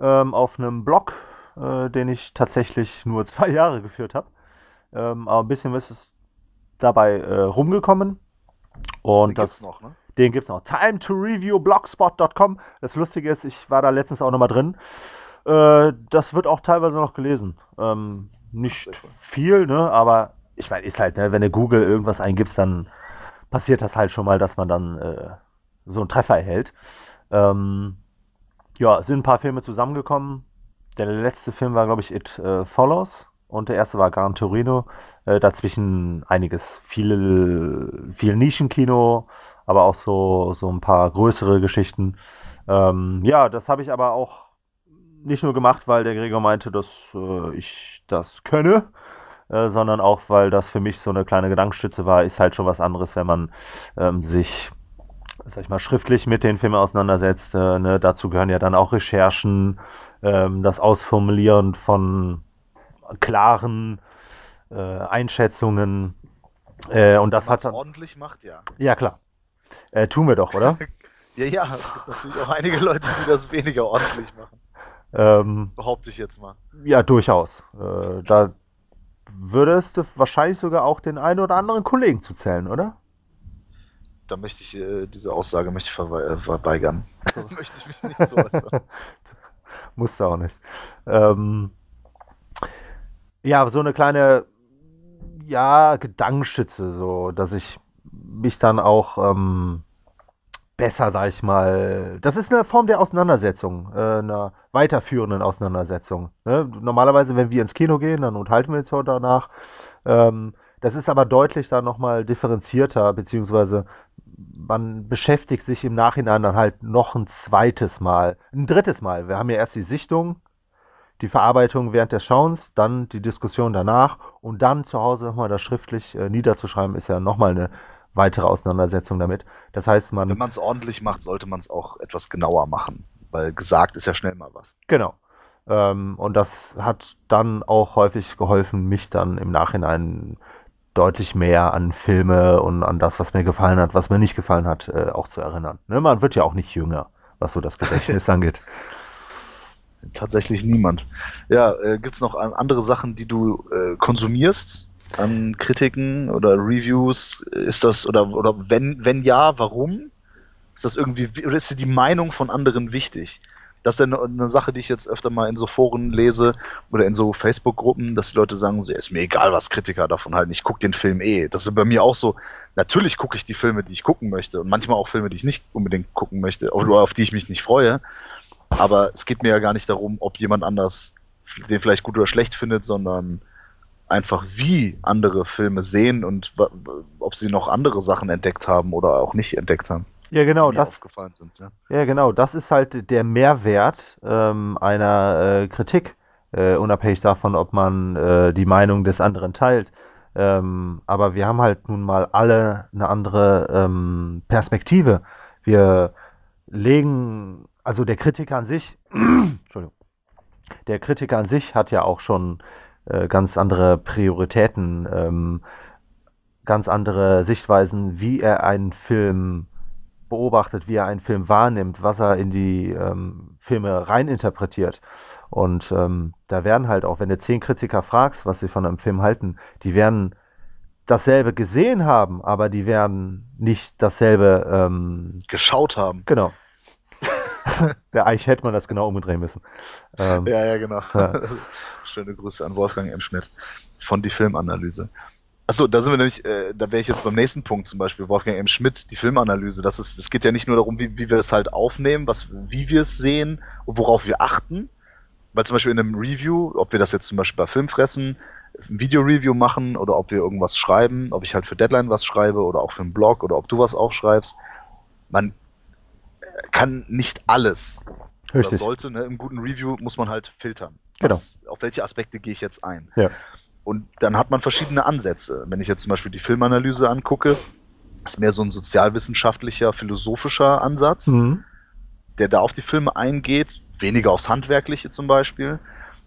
Ähm, auf einem Blog, äh, den ich tatsächlich nur zwei Jahre geführt habe. Ähm, aber ein bisschen was ist dabei äh, rumgekommen. Und Den das gibt's noch, ne? den gibt's noch. Time to review blogspot.com. Das Lustige ist, ich war da letztens auch nochmal drin. Äh, das wird auch teilweise noch gelesen. Ähm, nicht viel, ne? Aber ich meine, ist halt, ne, wenn du Google irgendwas eingibst, dann passiert das halt schon mal, dass man dann äh, so einen Treffer erhält. Ähm, ja, es sind ein paar Filme zusammengekommen. Der letzte Film war, glaube ich, It äh, Follows und der erste war Gran Torino. Äh, dazwischen einiges, viel, viel Nischenkino, aber auch so, so ein paar größere Geschichten. Ähm, ja, das habe ich aber auch nicht nur gemacht, weil der Gregor meinte, dass äh, ich das könne, äh, sondern auch, weil das für mich so eine kleine Gedankenstütze war. Ist halt schon was anderes, wenn man ähm, sich, sag ich mal, schriftlich mit den Filmen auseinandersetzt. Äh, ne? Dazu gehören ja dann auch Recherchen, ähm, das Ausformulieren von klaren äh, Einschätzungen. Äh, und das hat dann. ordentlich macht, ja. Ja, klar. Äh, tun wir doch, oder? Ja, ja, es gibt natürlich auch einige Leute, die das weniger ordentlich machen. ähm, Behaupte ich jetzt mal. ja, durchaus. Äh, da würdest du wahrscheinlich sogar auch den einen oder anderen Kollegen zu zählen, oder? Da möchte ich, äh, diese Aussage möchte ich äh, verweigern. möchte ich mich nicht so äußern. Musst du auch nicht. Ähm, ja, so eine kleine, ja, Gedankenstütze, so, dass ich mich dann auch ähm, besser, sag ich mal. Das ist eine Form der Auseinandersetzung, äh, einer weiterführenden Auseinandersetzung. Ne? Normalerweise, wenn wir ins Kino gehen, dann unterhalten wir uns danach. Ähm, das ist aber deutlich dann nochmal differenzierter, beziehungsweise man beschäftigt sich im Nachhinein dann halt noch ein zweites Mal, ein drittes Mal. Wir haben ja erst die Sichtung, die Verarbeitung während des Schauens, dann die Diskussion danach und dann zu Hause nochmal das schriftlich äh, niederzuschreiben, ist ja nochmal eine weitere Auseinandersetzung damit. Das heißt, man. Wenn man es ordentlich macht, sollte man es auch etwas genauer machen. Weil gesagt ist ja schnell mal was. Genau. Ähm, und das hat dann auch häufig geholfen, mich dann im Nachhinein deutlich mehr an Filme und an das, was mir gefallen hat, was mir nicht gefallen hat, äh, auch zu erinnern. Ne? Man wird ja auch nicht jünger, was so das Gedächtnis angeht. Tatsächlich niemand. Ja, äh, gibt es noch an- andere Sachen, die du äh, konsumierst an Kritiken oder Reviews? Ist das, oder, oder wenn, wenn ja, warum? Ist das irgendwie, wi- oder ist dir die Meinung von anderen wichtig? Das ist ja eine, eine Sache, die ich jetzt öfter mal in so Foren lese oder in so Facebook-Gruppen, dass die Leute sagen, so, ist mir egal, was Kritiker davon halten, ich gucke den Film eh. Das ist bei mir auch so, natürlich gucke ich die Filme, die ich gucken möchte und manchmal auch Filme, die ich nicht unbedingt gucken möchte oder auf die ich mich nicht freue. Aber es geht mir ja gar nicht darum, ob jemand anders den vielleicht gut oder schlecht findet, sondern einfach wie andere Filme sehen und ob sie noch andere Sachen entdeckt haben oder auch nicht entdeckt haben, Ja, genau, das, sind. Ja. ja, genau, das ist halt der Mehrwert ähm, einer äh, Kritik, äh, unabhängig davon, ob man äh, die Meinung des anderen teilt. Ähm, aber wir haben halt nun mal alle eine andere ähm, Perspektive. Wir legen, also der Kritiker an sich, Entschuldigung, der Kritiker an sich hat ja auch schon äh, ganz andere Prioritäten, ähm, ganz andere Sichtweisen, wie er einen Film beobachtet, wie er einen Film wahrnimmt, was er in die ähm, Filme reininterpretiert. Und ähm, da werden halt auch, wenn du zehn Kritiker fragst, was sie von einem Film halten, die werden dasselbe gesehen haben, aber die werden nicht dasselbe ähm, geschaut haben. Genau. ja, eigentlich hätte man das genau umdrehen müssen. Ähm, ja, ja, genau. Ja. Schöne Grüße an Wolfgang M. Schmidt von die Filmanalyse. Achso, da sind wir nämlich, äh, da wäre ich jetzt beim nächsten Punkt zum Beispiel, Wolfgang M. Schmidt, die Filmanalyse. Das ist, es geht ja nicht nur darum, wie, wie wir es halt aufnehmen, was, wie wir es sehen und worauf wir achten. Weil zum Beispiel in einem Review, ob wir das jetzt zum Beispiel bei Filmfressen, ein Video-Review machen oder ob wir irgendwas schreiben, ob ich halt für Deadline was schreibe oder auch für einen Blog oder ob du was auch schreibst. Man kann nicht alles. Richtig. Oder sollte, ne, im guten Review muss man halt filtern. Was, genau. Auf welche Aspekte gehe ich jetzt ein? Ja. Und dann hat man verschiedene Ansätze. Wenn ich jetzt zum Beispiel die Filmanalyse angucke, ist mehr so ein sozialwissenschaftlicher, philosophischer Ansatz, mhm. der da auf die Filme eingeht, weniger aufs Handwerkliche zum Beispiel.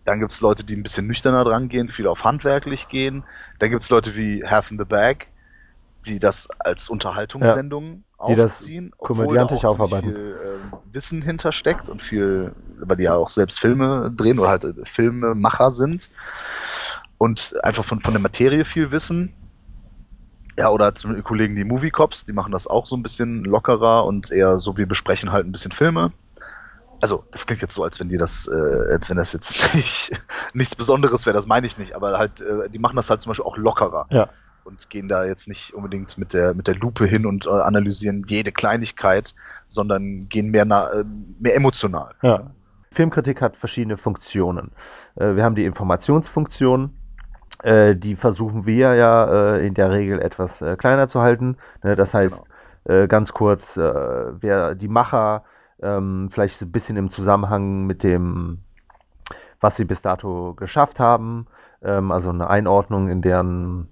Dann gibt es Leute, die ein bisschen nüchterner dran gehen, viel auf handwerklich gehen. Dann gibt es Leute wie Half in the Bag, die das als Unterhaltungssendung die aufziehen, das komödiantisch da aufarbeiten. viel äh, Wissen hintersteckt und viel, weil die ja auch selbst Filme drehen oder halt äh, Filmemacher sind und einfach von, von der Materie viel wissen. Ja, oder zum Beispiel Kollegen die Movie Cops, die machen das auch so ein bisschen lockerer und eher so, wir besprechen halt ein bisschen Filme also das klingt jetzt so, als wenn die das, äh, als wenn das jetzt nicht nichts Besonderes wäre, das meine ich nicht, aber halt, äh, die machen das halt zum Beispiel auch lockerer. Ja. Und gehen da jetzt nicht unbedingt mit der, mit der Lupe hin und äh, analysieren jede Kleinigkeit, sondern gehen mehr, na, äh, mehr emotional. Ja. Filmkritik hat verschiedene Funktionen. Äh, wir haben die Informationsfunktion, äh, die versuchen wir ja in der Regel etwas kleiner zu halten. Ne, das heißt, genau. ganz kurz, wer die Macher ähm, vielleicht ein bisschen im Zusammenhang mit dem, was sie bis dato geschafft haben. Ähm, also eine Einordnung in deren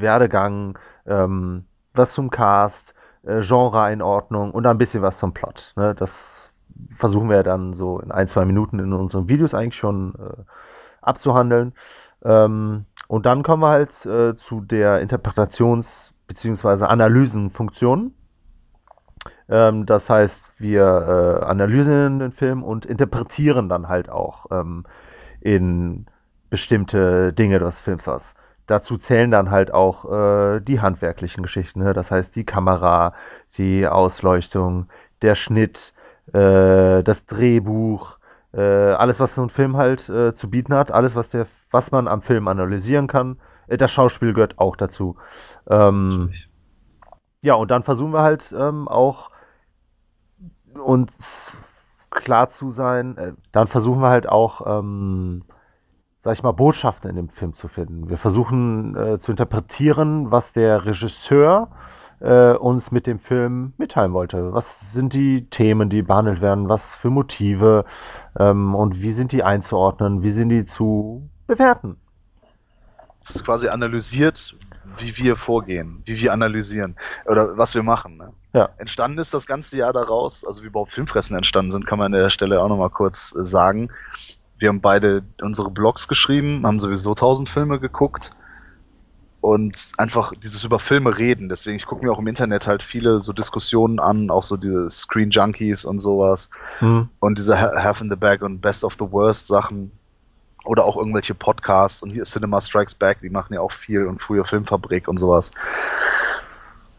Werdegang, ähm, was zum Cast, äh, Genre-Einordnung und ein bisschen was zum Plot. Ne? Das versuchen wir dann so in ein, zwei Minuten in unseren Videos eigentlich schon äh, abzuhandeln. Ähm, und dann kommen wir halt äh, zu der Interpretations- bzw. Analysenfunktion. Ähm, das heißt, wir äh, analysieren den Film und interpretieren dann halt auch ähm, in bestimmte Dinge des Films was. Dazu zählen dann halt auch äh, die handwerklichen Geschichten, ne? das heißt die Kamera, die Ausleuchtung, der Schnitt, äh, das Drehbuch, äh, alles, was so ein Film halt äh, zu bieten hat, alles, was, der, was man am Film analysieren kann. Äh, das Schauspiel gehört auch dazu. Ähm, ja, und dann versuchen wir halt ähm, auch uns klar zu sein, äh, dann versuchen wir halt auch, ähm, sag ich mal, Botschaften in dem Film zu finden. Wir versuchen äh, zu interpretieren, was der Regisseur äh, uns mit dem Film mitteilen wollte. Was sind die Themen, die behandelt werden? Was für Motive? Ähm, und wie sind die einzuordnen? Wie sind die zu bewerten? Das ist quasi analysiert, wie wir vorgehen, wie wir analysieren oder was wir machen. Ne? Ja. Entstanden ist das ganze Jahr daraus, also wie überhaupt Filmfressen entstanden sind, kann man an der Stelle auch nochmal kurz äh, sagen. Wir haben beide unsere Blogs geschrieben, haben sowieso tausend Filme geguckt und einfach dieses über Filme reden. Deswegen, ich gucke mir auch im Internet halt viele so Diskussionen an, auch so diese Screen Junkies und sowas mhm. und diese Half in the Bag und Best of the Worst Sachen oder auch irgendwelche Podcasts und hier ist Cinema Strikes Back, die machen ja auch viel und früher Filmfabrik und sowas.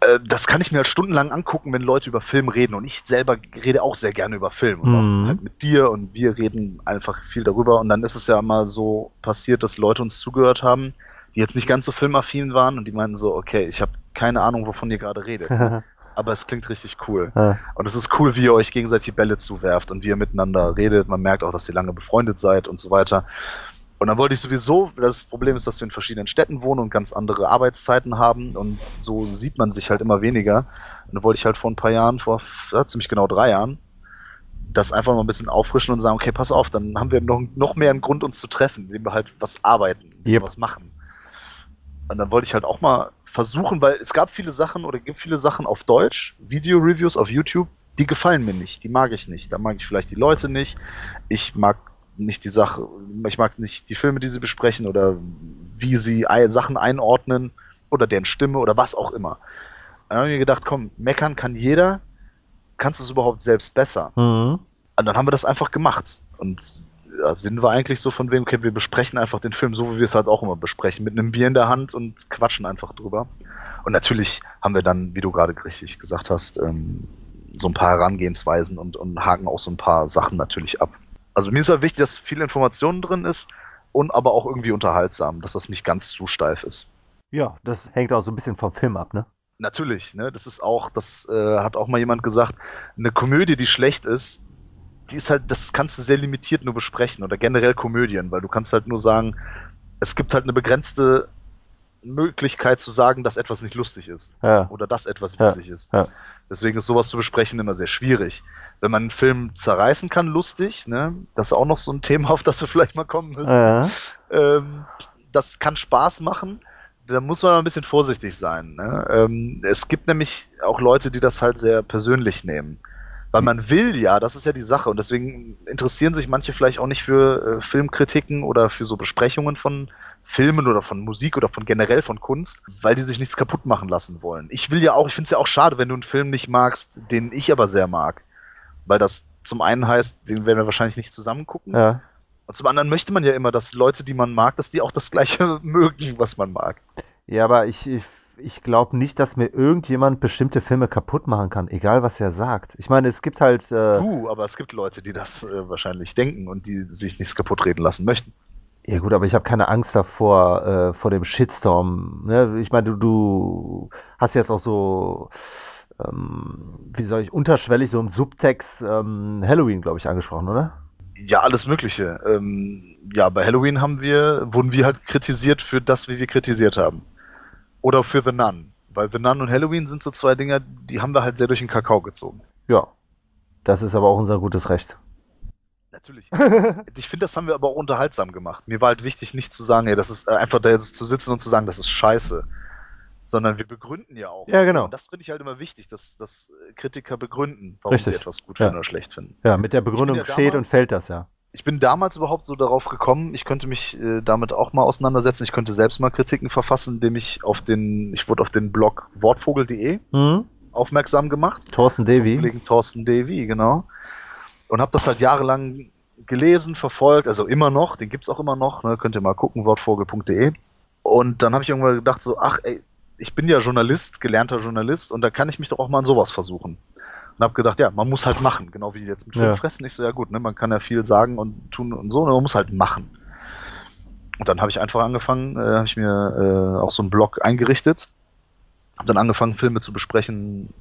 Äh, das kann ich mir halt stundenlang angucken, wenn Leute über Film reden und ich selber rede auch sehr gerne über Film und mhm. auch halt mit dir und wir reden einfach viel darüber und dann ist es ja mal so passiert, dass Leute uns zugehört haben, die jetzt nicht ganz so filmaffin waren und die meinten so, okay, ich habe keine Ahnung, wovon ihr gerade redet. aber es klingt richtig cool. Ja. Und es ist cool, wie ihr euch gegenseitig Bälle zuwerft und wie ihr miteinander redet. Man merkt auch, dass ihr lange befreundet seid und so weiter. Und dann wollte ich sowieso, das Problem ist, dass wir in verschiedenen Städten wohnen und ganz andere Arbeitszeiten haben und so sieht man sich halt immer weniger. Und dann wollte ich halt vor ein paar Jahren, vor ja, ziemlich genau drei Jahren, das einfach mal ein bisschen auffrischen und sagen, okay, pass auf, dann haben wir noch, noch mehr einen Grund, uns zu treffen, indem wir halt was arbeiten, yep. was machen. Und dann wollte ich halt auch mal versuchen, weil es gab viele Sachen oder gibt viele Sachen auf Deutsch, Video-Reviews auf YouTube, die gefallen mir nicht, die mag ich nicht. Da mag ich vielleicht die Leute nicht. Ich mag nicht die Sache, ich mag nicht die Filme, die sie besprechen oder wie sie Sachen einordnen oder deren Stimme oder was auch immer. Dann habe ich mir gedacht, komm, meckern kann jeder, kannst du es überhaupt selbst besser? Mhm. Und dann haben wir das einfach gemacht. Und ja, Sinn war eigentlich so von wem, okay, wir besprechen einfach den Film so, wie wir es halt auch immer besprechen, mit einem Bier in der Hand und quatschen einfach drüber. Und natürlich haben wir dann, wie du gerade richtig gesagt hast, ähm, so ein paar Herangehensweisen und, und haken auch so ein paar Sachen natürlich ab. Also mir ist halt wichtig, dass viel Information drin ist und aber auch irgendwie unterhaltsam, dass das nicht ganz zu steif ist. Ja, das hängt auch so ein bisschen vom Film ab, ne? Natürlich, ne? Das ist auch, das äh, hat auch mal jemand gesagt, eine Komödie, die schlecht ist, die ist halt, das kannst du sehr limitiert nur besprechen oder generell Komödien, weil du kannst halt nur sagen, es gibt halt eine begrenzte Möglichkeit zu sagen, dass etwas nicht lustig ist. Ja. Oder dass etwas witzig ja. ist. Ja. Deswegen ist sowas zu besprechen immer sehr schwierig. Wenn man einen Film zerreißen kann, lustig, ne? Das ist auch noch so ein Thema, auf das wir vielleicht mal kommen müssen. Ähm, das kann Spaß machen. Da muss man ein bisschen vorsichtig sein. Ne? Ähm, es gibt nämlich auch Leute, die das halt sehr persönlich nehmen. Weil man will ja, das ist ja die Sache. Und deswegen interessieren sich manche vielleicht auch nicht für äh, Filmkritiken oder für so Besprechungen von Filmen oder von Musik oder von generell von Kunst, weil die sich nichts kaputt machen lassen wollen. Ich will ja auch, ich finde es ja auch schade, wenn du einen Film nicht magst, den ich aber sehr mag. Weil das zum einen heißt, den werden wir wahrscheinlich nicht zusammen gucken. Ja. Und zum anderen möchte man ja immer, dass Leute, die man mag, dass die auch das Gleiche mögen, was man mag. Ja, aber ich, ich ich glaube nicht, dass mir irgendjemand bestimmte Filme kaputt machen kann, egal was er sagt. Ich meine, es gibt halt. Äh, du, aber es gibt Leute, die das äh, wahrscheinlich denken und die sich nichts kaputt reden lassen möchten. Ja gut, aber ich habe keine Angst davor, äh, vor dem Shitstorm. Ne? Ich meine, du, du hast jetzt auch so, ähm, wie soll ich, unterschwellig so im Subtext ähm, Halloween, glaube ich, angesprochen, oder? Ja, alles Mögliche. Ähm, ja, bei Halloween haben wir, wurden wir halt kritisiert für das, wie wir kritisiert haben. Oder für The Nun. Weil The Nun und Halloween sind so zwei Dinger, die haben wir halt sehr durch den Kakao gezogen. Ja. Das ist aber auch unser gutes Recht. Natürlich. ich finde, das haben wir aber auch unterhaltsam gemacht. Mir war halt wichtig, nicht zu sagen, ey, das ist äh, einfach da jetzt zu sitzen und zu sagen, das ist scheiße. Sondern wir begründen ja auch. Ja, genau. Und das finde ich halt immer wichtig, dass, dass Kritiker begründen, warum Richtig. sie etwas gut finden ja. oder schlecht finden. Ja, mit der Begründung ja steht und fällt das ja ich bin damals überhaupt so darauf gekommen, ich könnte mich äh, damit auch mal auseinandersetzen. Ich könnte selbst mal Kritiken verfassen, indem ich auf den, ich wurde auf den Blog wortvogel.de mhm. aufmerksam gemacht. Thorsten Davy. Kollegen Thorsten Davy, genau. Und habe das halt jahrelang gelesen, verfolgt, also immer noch, den gibt's auch immer noch, ne, könnt ihr mal gucken, wortvogel.de. Und dann habe ich irgendwann gedacht so, ach ey, ich bin ja Journalist, gelernter Journalist, und da kann ich mich doch auch mal an sowas versuchen. Und habe gedacht, ja, man muss halt machen, genau wie jetzt mit ja. Fressen. Ich so, ja gut, ne, man kann ja viel sagen und tun und so, ne, man muss halt machen. Und dann habe ich einfach angefangen, äh, habe ich mir äh, auch so einen Blog eingerichtet, habe dann angefangen, Filme zu besprechen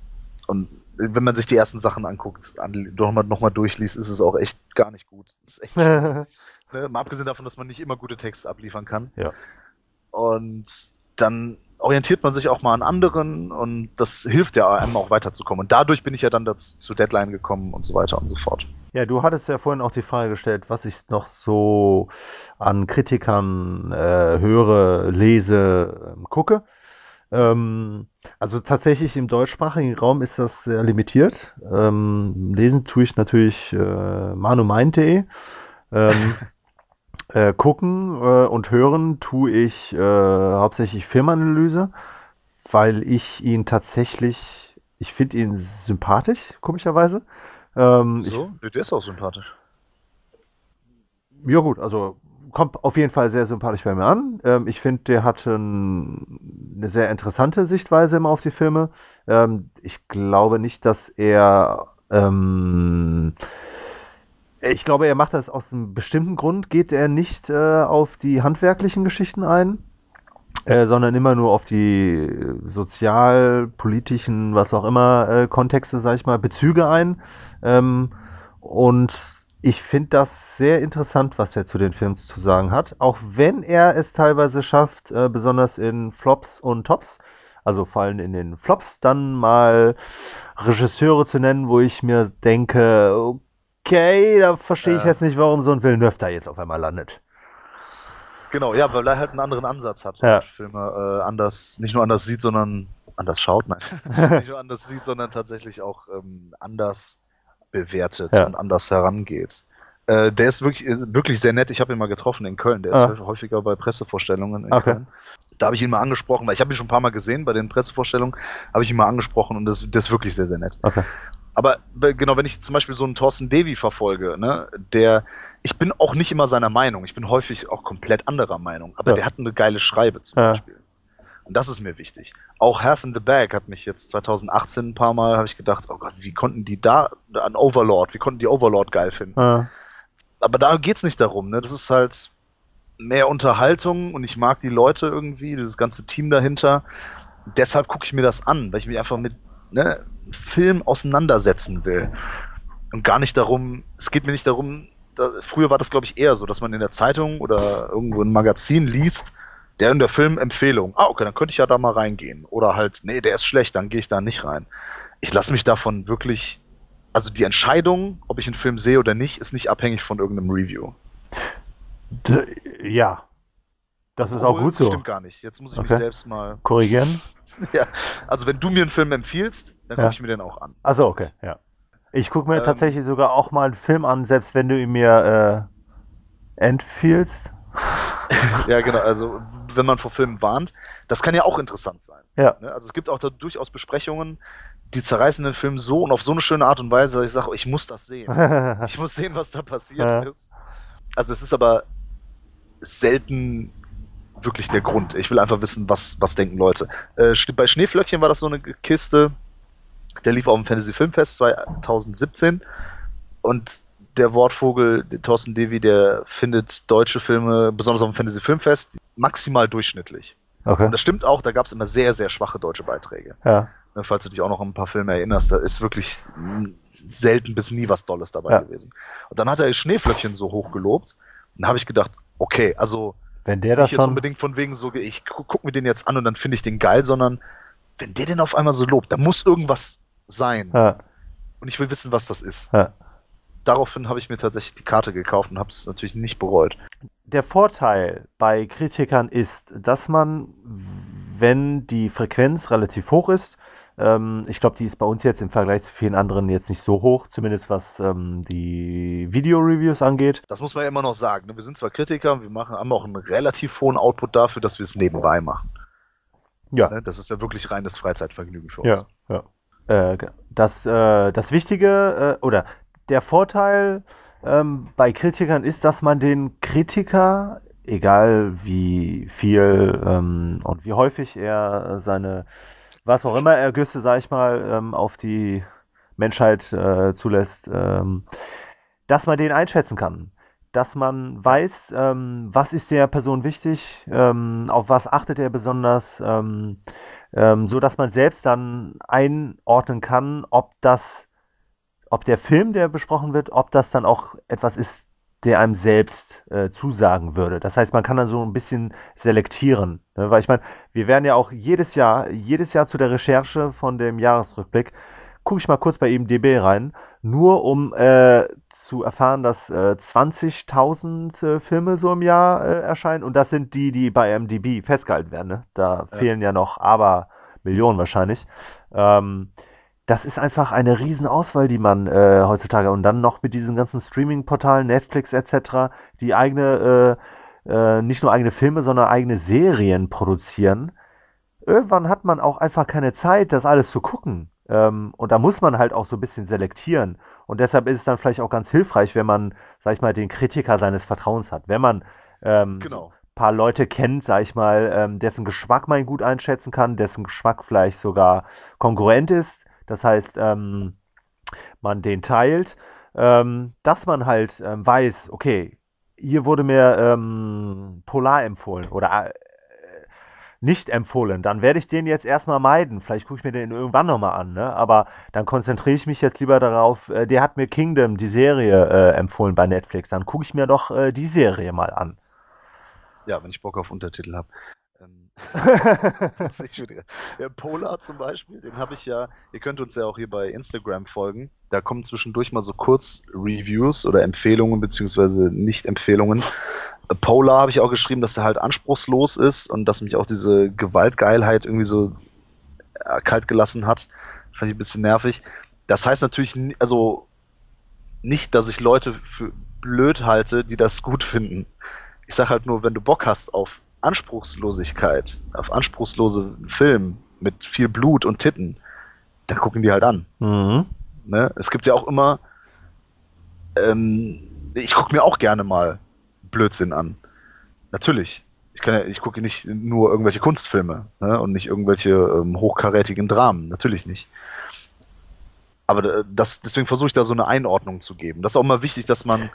und wenn man sich die ersten Sachen anguckt, an, nochmal noch mal durchliest, ist es auch echt gar nicht gut. ist echt ne? Mal abgesehen davon, dass man nicht immer gute Texte abliefern kann. Ja. Und dann orientiert man sich auch mal an anderen und das hilft ja einem auch weiterzukommen. Und dadurch bin ich ja dann dazu, zu Deadline gekommen und so weiter und so fort. Ja, du hattest ja vorhin auch die Frage gestellt, was ich noch so an Kritikern äh, höre, lese, äh, gucke. Ähm, also tatsächlich im deutschsprachigen Raum ist das sehr limitiert. Ähm, lesen tue ich natürlich äh, manumeint.de. Ähm, Äh, gucken äh, und hören tue ich äh, hauptsächlich Filmanalyse, weil ich ihn tatsächlich, ich finde ihn sympathisch, komischerweise. Ähm, so, ich, der ist auch sympathisch. Ja gut, also kommt auf jeden Fall sehr sympathisch bei mir an. Ähm, ich finde, der hat ein, eine sehr interessante Sichtweise immer auf die Filme. Ähm, ich glaube nicht, dass er ähm, ich glaube, er macht das aus einem bestimmten Grund, geht er nicht äh, auf die handwerklichen Geschichten ein, äh, sondern immer nur auf die sozialpolitischen, was auch immer, äh, Kontexte, sag ich mal, Bezüge ein. Ähm, und ich finde das sehr interessant, was er zu den Films zu sagen hat, auch wenn er es teilweise schafft, äh, besonders in Flops und Tops, also vor allem in den Flops, dann mal Regisseure zu nennen, wo ich mir denke, okay, da verstehe ich äh. jetzt nicht, warum so ein Villeneuve da jetzt auf einmal landet. Genau, ja, weil er halt einen anderen Ansatz hat Ja. Filme äh, anders, nicht nur anders sieht, sondern anders schaut, nein. nicht nur anders sieht, sondern tatsächlich auch ähm, anders bewertet Ja. und anders herangeht. Äh, der ist wirklich, ist wirklich sehr nett. Ich habe ihn mal getroffen in Köln. Der ist Ah. häufiger bei Pressevorstellungen in Okay. Köln. Da habe ich ihn mal angesprochen, weil ich habe ihn schon ein paar Mal gesehen bei den Pressevorstellungen, habe ich ihn mal angesprochen und das, das ist wirklich sehr, sehr nett. Okay. Aber be- genau, wenn ich zum Beispiel so einen Thorsten Devi verfolge, ne, der, ich bin auch nicht immer seiner Meinung, ich bin häufig auch komplett anderer Meinung, aber Ja. der hat eine geile Schreibe zum Ja. Beispiel. Und das ist mir wichtig. Auch Half in the Bag hat mich jetzt 2018 ein paar Mal, habe ich gedacht, oh Gott, wie konnten die da an Overlord, wie konnten die Overlord geil finden? Äh, Aber da geht's nicht darum, ne? Das ist halt mehr Unterhaltung und ich mag die Leute irgendwie, dieses ganze Team dahinter. Deshalb gucke ich mir das an, weil ich mich einfach mit ne, Film auseinandersetzen will. Und gar nicht darum, es geht mir nicht darum, da, früher war das glaube ich eher so, dass man in der Zeitung oder irgendwo im Magazin liest, der in der Film Empfehlung. Ah, okay, dann könnte ich ja da mal reingehen. Oder halt, nee, der ist schlecht, dann gehe ich da nicht rein. Ich lasse mich davon wirklich, also die Entscheidung, ob ich einen Film sehe oder nicht, ist nicht abhängig von irgendeinem Review. d- ja. Das ist auch Obwohl, gut so. Stimmt gar nicht. Jetzt muss ich Okay. mich selbst mal. Korrigieren? ja, also wenn du mir einen Film empfiehlst, dann Ja. gucke ich mir den auch an. Also okay, ja. Ich gucke mir Ähm, tatsächlich sogar auch mal einen Film an, selbst wenn du ihn mir äh, empfiehlst. Ja, genau. Also wenn man vor Filmen warnt, das kann ja auch interessant sein. Ja. Ne? Also es gibt auch da durchaus Besprechungen, die zerreißen den Film so und auf so eine schöne Art und Weise, dass ich sage, ich muss das sehen. Ich muss sehen, was da passiert Ja. ist. Also es ist aber selten wirklich der Grund. Ich will einfach wissen, was, was denken Leute. Äh, bei Schneeflöckchen war das so eine Kiste, der lief auf dem Fantasy Filmfest 2017 und der Wortvogel, der Thorsten Devi, der findet deutsche Filme, besonders auf dem Fantasy Filmfest, maximal durchschnittlich. okay. Und das stimmt auch, da gab es immer sehr, sehr schwache deutsche Beiträge. Ja. Ne, falls du dich auch noch an ein paar Filme erinnerst, da ist wirklich selten bis nie was Dolles dabei Ja. gewesen. Und dann hat er Schneeflöckchen so hoch gelobt. Und da habe ich gedacht, okay, also Wenn der das nicht jetzt unbedingt von wegen so, ich gu guck mir den jetzt an und dann finde ich den geil, sondern wenn der den auf einmal so lobt, da muss irgendwas sein. Ja, Und ich will wissen, was das ist. ja. Daraufhin habe ich mir tatsächlich die Karte gekauft und habe es natürlich nicht bereut. Der Vorteil bei Kritikern ist, dass man, wenn die Frequenz relativ hoch ist, ähm, ich glaube, die ist bei uns jetzt im Vergleich zu vielen anderen jetzt nicht so hoch, zumindest was ähm, die Video-Reviews angeht. Das muss man ja immer noch sagen. ne? Wir sind zwar Kritiker, wir machen, haben auch einen relativ hohen Output dafür, dass wir es nebenbei machen. Ja, Ne? Das ist ja wirklich reines Freizeitvergnügen für uns. ja, ja. Äh, das, äh, das Wichtige äh, oder der Vorteil ähm, bei Kritikern ist, dass man den Kritiker, egal wie viel ähm, und wie häufig er seine, was auch immer Ergüsse, sag ich mal, ähm, auf die Menschheit äh, zulässt, ähm, dass man den einschätzen kann. Dass man weiß, ähm, was ist der Person wichtig, ähm, auf was achtet er besonders, so dass man selbst dann einordnen kann, ob das, ob der Film, der besprochen wird, ob das dann auch etwas ist, der einem selbst äh, zusagen würde. Das heißt, man kann dann so ein bisschen selektieren, ne? weil ich meine, wir werden ja auch jedes Jahr, jedes Jahr zu der Recherche von dem Jahresrückblick, gucke ich mal kurz bei IMDb rein, nur um äh, zu erfahren, dass äh, 20.000 äh, Filme so im Jahr äh, erscheinen und das sind die, die bei IMDb festgehalten werden. Ne? Da Ja. fehlen ja noch aber Millionen wahrscheinlich. Ähm, das ist einfach eine Riesenauswahl, die man äh, heutzutage und dann noch mit diesen ganzen Streaming-Portalen, Netflix etc., die eigene, äh, äh, nicht nur eigene Filme, sondern eigene Serien produzieren. Irgendwann hat man auch einfach keine Zeit, das alles zu gucken. Ähm, und da muss man halt auch so ein bisschen selektieren. Und deshalb ist es dann vielleicht auch ganz hilfreich, wenn man, sag ich mal, den Kritiker seines Vertrauens hat. Wenn man ähm, so Genau. paar Leute kennt, sag ich mal, ähm, dessen Geschmack man gut einschätzen kann, dessen Geschmack vielleicht sogar konkurrent ist. Das heißt, ähm, man den teilt, ähm, dass man halt ähm, weiß, okay, hier wurde mir ähm, Polar empfohlen oder äh, nicht empfohlen, dann werde ich den jetzt erstmal meiden. Vielleicht gucke ich mir den irgendwann nochmal an, ne? aber dann konzentriere ich mich jetzt lieber darauf, äh, der hat mir Kingdom, die Serie, äh, empfohlen bei Netflix, dann gucke ich mir doch äh, die Serie mal an. Ja, wenn ich Bock auf Untertitel habe. ja, Polar zum Beispiel, den habe ich ja, ihr könnt uns ja auch hier bei Instagram folgen. Da kommen zwischendurch mal so Kurz-Reviews oder Empfehlungen beziehungsweise Nicht-Empfehlungen Polar habe ich auch geschrieben, dass er halt anspruchslos ist und dass mich auch diese Gewaltgeilheit irgendwie so äh, kalt gelassen hat. Fand ich ein bisschen nervig. Das heißt natürlich, also nicht, dass ich Leute für blöd halte, die das gut finden. Ich sag halt nur, wenn du Bock hast auf Anspruchslosigkeit, auf anspruchslose Film mit viel Blut und Titten, dann gucken die halt an. Mhm. Ne? Es gibt ja auch immer, ähm, ich gucke mir auch gerne mal Blödsinn an. Natürlich. Ich, kann ja, ich gucke nicht nur irgendwelche Kunstfilme ne? und nicht irgendwelche ähm, hochkarätigen Dramen. Natürlich nicht. Aber das, deswegen versuche ich da so eine Einordnung zu geben. Das ist auch immer wichtig, dass man.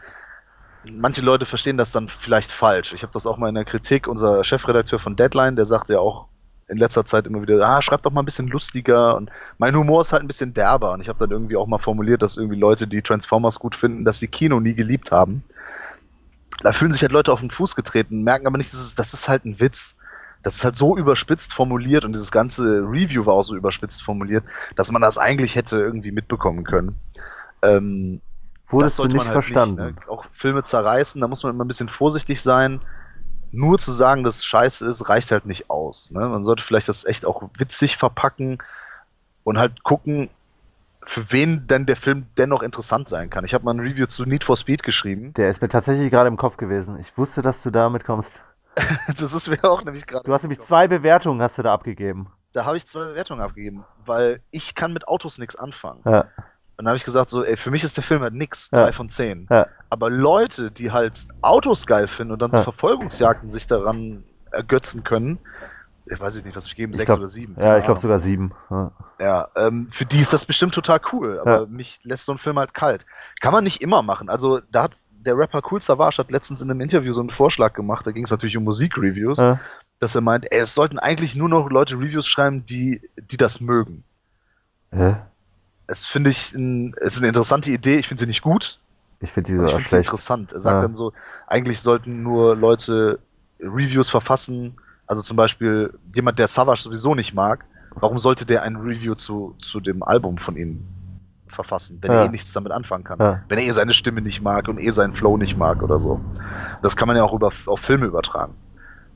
Manche Leute verstehen das dann vielleicht falsch. Ich habe das auch mal in der Kritik. Unser Chefredakteur von Deadline, der sagte ja auch in letzter Zeit immer wieder, ah, schreib doch mal ein bisschen lustiger und mein Humor ist halt ein bisschen derber und ich habe dann irgendwie auch mal formuliert, dass irgendwie Leute, die Transformers gut finden, dass sie Kino nie geliebt haben. Da fühlen sich halt Leute auf den Fuß getreten, merken aber nicht, das ist, das ist halt ein Witz. Das ist halt so überspitzt formuliert und dieses ganze Review war auch so überspitzt formuliert, dass man das eigentlich hätte irgendwie mitbekommen können. Ähm, Wurdest du nicht halt verstanden? Nicht, ne? Auch Filme zerreißen, da muss man immer ein bisschen vorsichtig sein nur zu sagen, dass es scheiße ist, reicht halt nicht aus. Ne? Man sollte vielleicht das echt auch witzig verpacken und halt gucken, für wen denn der Film dennoch interessant sein kann. Ich habe mal ein Review zu Need for Speed geschrieben. Der ist mir tatsächlich gerade im Kopf gewesen. Ich wusste, dass du damit kommst. das ist mir auch nämlich gerade. Du hast nämlich zwei Bewertungen hast du da abgegeben. Da habe ich zwei Bewertungen abgegeben, weil ich kann mit Autos nichts anfangen. Ja dann habe ich gesagt, so, ey, für mich ist der Film halt nix, drei ja. von zehn. Ja. Aber Leute, die halt Autos geil finden und dann ja. so Verfolgungsjagden sich daran ergötzen können, ich weiß ich nicht, was ich geben, sechs glaub, oder sieben. Ja, ich glaube sogar sieben. Ja, ja ähm, für die ist das bestimmt total cool, aber mich lässt so ein Film halt kalt. Kann man nicht immer machen. Also da hat der Rapper Cool Savage hat letztens in einem Interview so einen Vorschlag gemacht, da ging es natürlich um Musikreviews, dass er meint, ey, es sollten eigentlich nur noch Leute Reviews schreiben, die, die das mögen. Hä? Es finde ich ein, ist eine interessante Idee. Ich finde sie nicht gut. Ich finde sie, find interessant. Er sagt ja. dann so, eigentlich sollten nur Leute Reviews verfassen. Also zum Beispiel jemand, der Savage sowieso nicht mag. Warum sollte der ein Review zu, zu dem Album von ihm verfassen, wenn ja. er eh nichts damit anfangen kann? Ja. Wenn er eh seine Stimme nicht mag und eh seinen Flow nicht mag oder so. Das kann man ja auch über, auf Filme übertragen.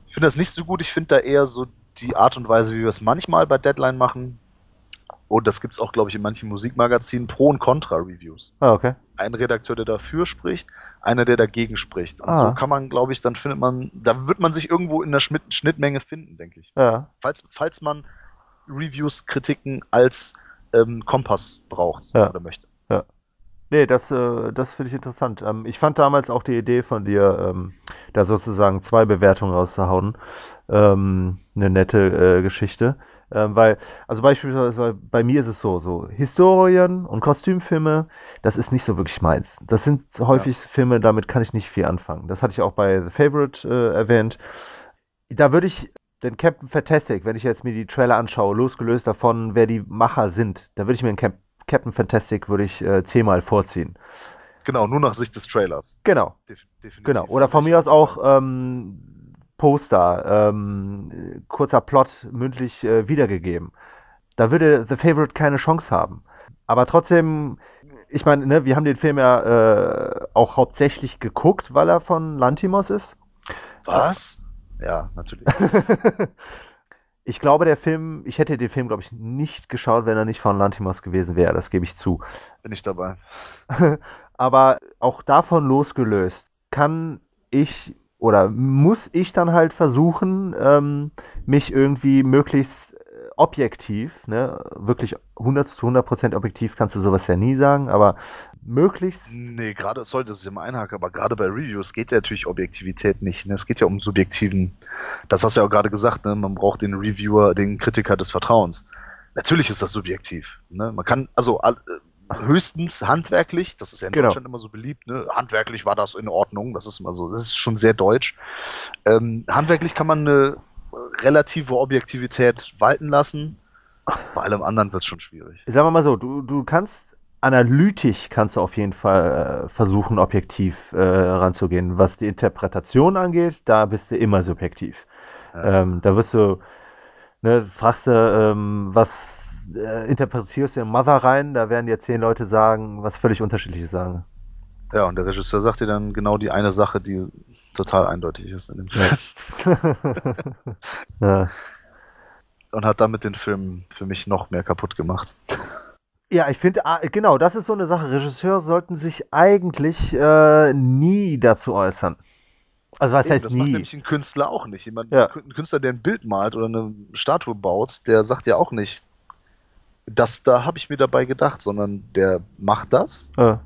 Ich finde das nicht so gut. Ich finde da eher so die Art und Weise, wie wir es manchmal bei Deadline machen, und das gibt es auch, glaube ich, in manchen Musikmagazinen Pro- und Contra-Reviews. Ah, okay. Ein Redakteur, der dafür spricht, einer, der dagegen spricht. Und ah. so kann man, glaube ich, dann findet man, da wird man sich irgendwo in der Schnitt Schnittmenge finden, denke ich. Ja. Falls, falls man Reviews, Kritiken als ähm, Kompass braucht ja. oder möchte. Ja. Nee, das, äh, das finde ich interessant. Ähm, ich fand damals auch die Idee von dir, ähm, da sozusagen zwei Bewertungen rauszuhauen, ähm, eine nette äh, Geschichte. Ähm, weil, also beispielsweise bei mir ist es so, so Historien und Kostümfilme, das ist nicht so wirklich meins. Das sind häufig ja. Filme, damit kann ich nicht viel anfangen. Das hatte ich auch bei The Favorite äh, erwähnt. Da würde ich den Captain Fantastic, wenn ich jetzt mir die Trailer anschaue, losgelöst davon, wer die Macher sind, da würde ich mir den Cap Captain Fantastic würde ich äh, zehnmal vorziehen. Genau, nur nach Sicht des Trailers. Genau. Def genau. Oder von mir aus auch ähm, Poster, ähm, kurzer Plot mündlich äh, wiedergegeben. Da würde The Favorite keine Chance haben. Aber trotzdem, ich meine, ne, wir haben den Film ja äh, auch hauptsächlich geguckt, weil er von Lantimos ist. Was? Ja, natürlich. ich glaube, der Film, ich hätte den Film, glaube ich, nicht geschaut, wenn er nicht von Lantimos gewesen wäre. Das gebe ich zu. Bin ich dabei. Aber auch davon losgelöst kann ich oder muss ich dann halt versuchen, ähm, mich irgendwie möglichst äh, objektiv, ne, wirklich 100 zu 100 Prozent objektiv kannst du sowas ja nie sagen, aber möglichst. Nee, gerade, sorry, das ist immer einhaken, aber gerade bei Reviews geht ja natürlich Objektivität nicht. Ne? Es geht ja um subjektiven, das hast du ja auch gerade gesagt, ne? man braucht den Reviewer, den Kritiker des Vertrauens. Natürlich ist das subjektiv. Ne? Man kann, also höchstens handwerklich, das ist ja in genau. Deutschland immer so beliebt, ne? handwerklich war das in Ordnung, das ist immer so, das ist schon sehr deutsch. Ähm, handwerklich kann man eine relative Objektivität walten lassen, bei allem anderen wird es schon schwierig. Sagen wir mal so, du, du kannst analytisch kannst du auf jeden Fall äh, versuchen, objektiv äh, ranzugehen. Was die Interpretation angeht, da bist du immer subjektiv. Ja. Ähm, da wirst du, ne, fragst du, ähm, was äh, interpretierst du in Mother rein, da werden dir zehn Leute sagen, was völlig unterschiedliches sagen. Ja, und der Regisseur sagt dir dann genau die eine Sache, die total eindeutig ist in dem Film. ja. Und hat damit den Film für mich noch mehr kaputt gemacht. Ja, ich finde, ah, genau, das ist so eine Sache. Regisseure sollten sich eigentlich äh, nie dazu äußern. Also was Eben, heißt das macht nie? nämlich ein Künstler auch nicht. Jemand, Ja. Ein Künstler, der ein Bild malt oder eine Statue baut, der sagt ja auch nicht, das da habe ich mir dabei gedacht, sondern der macht das, Äh,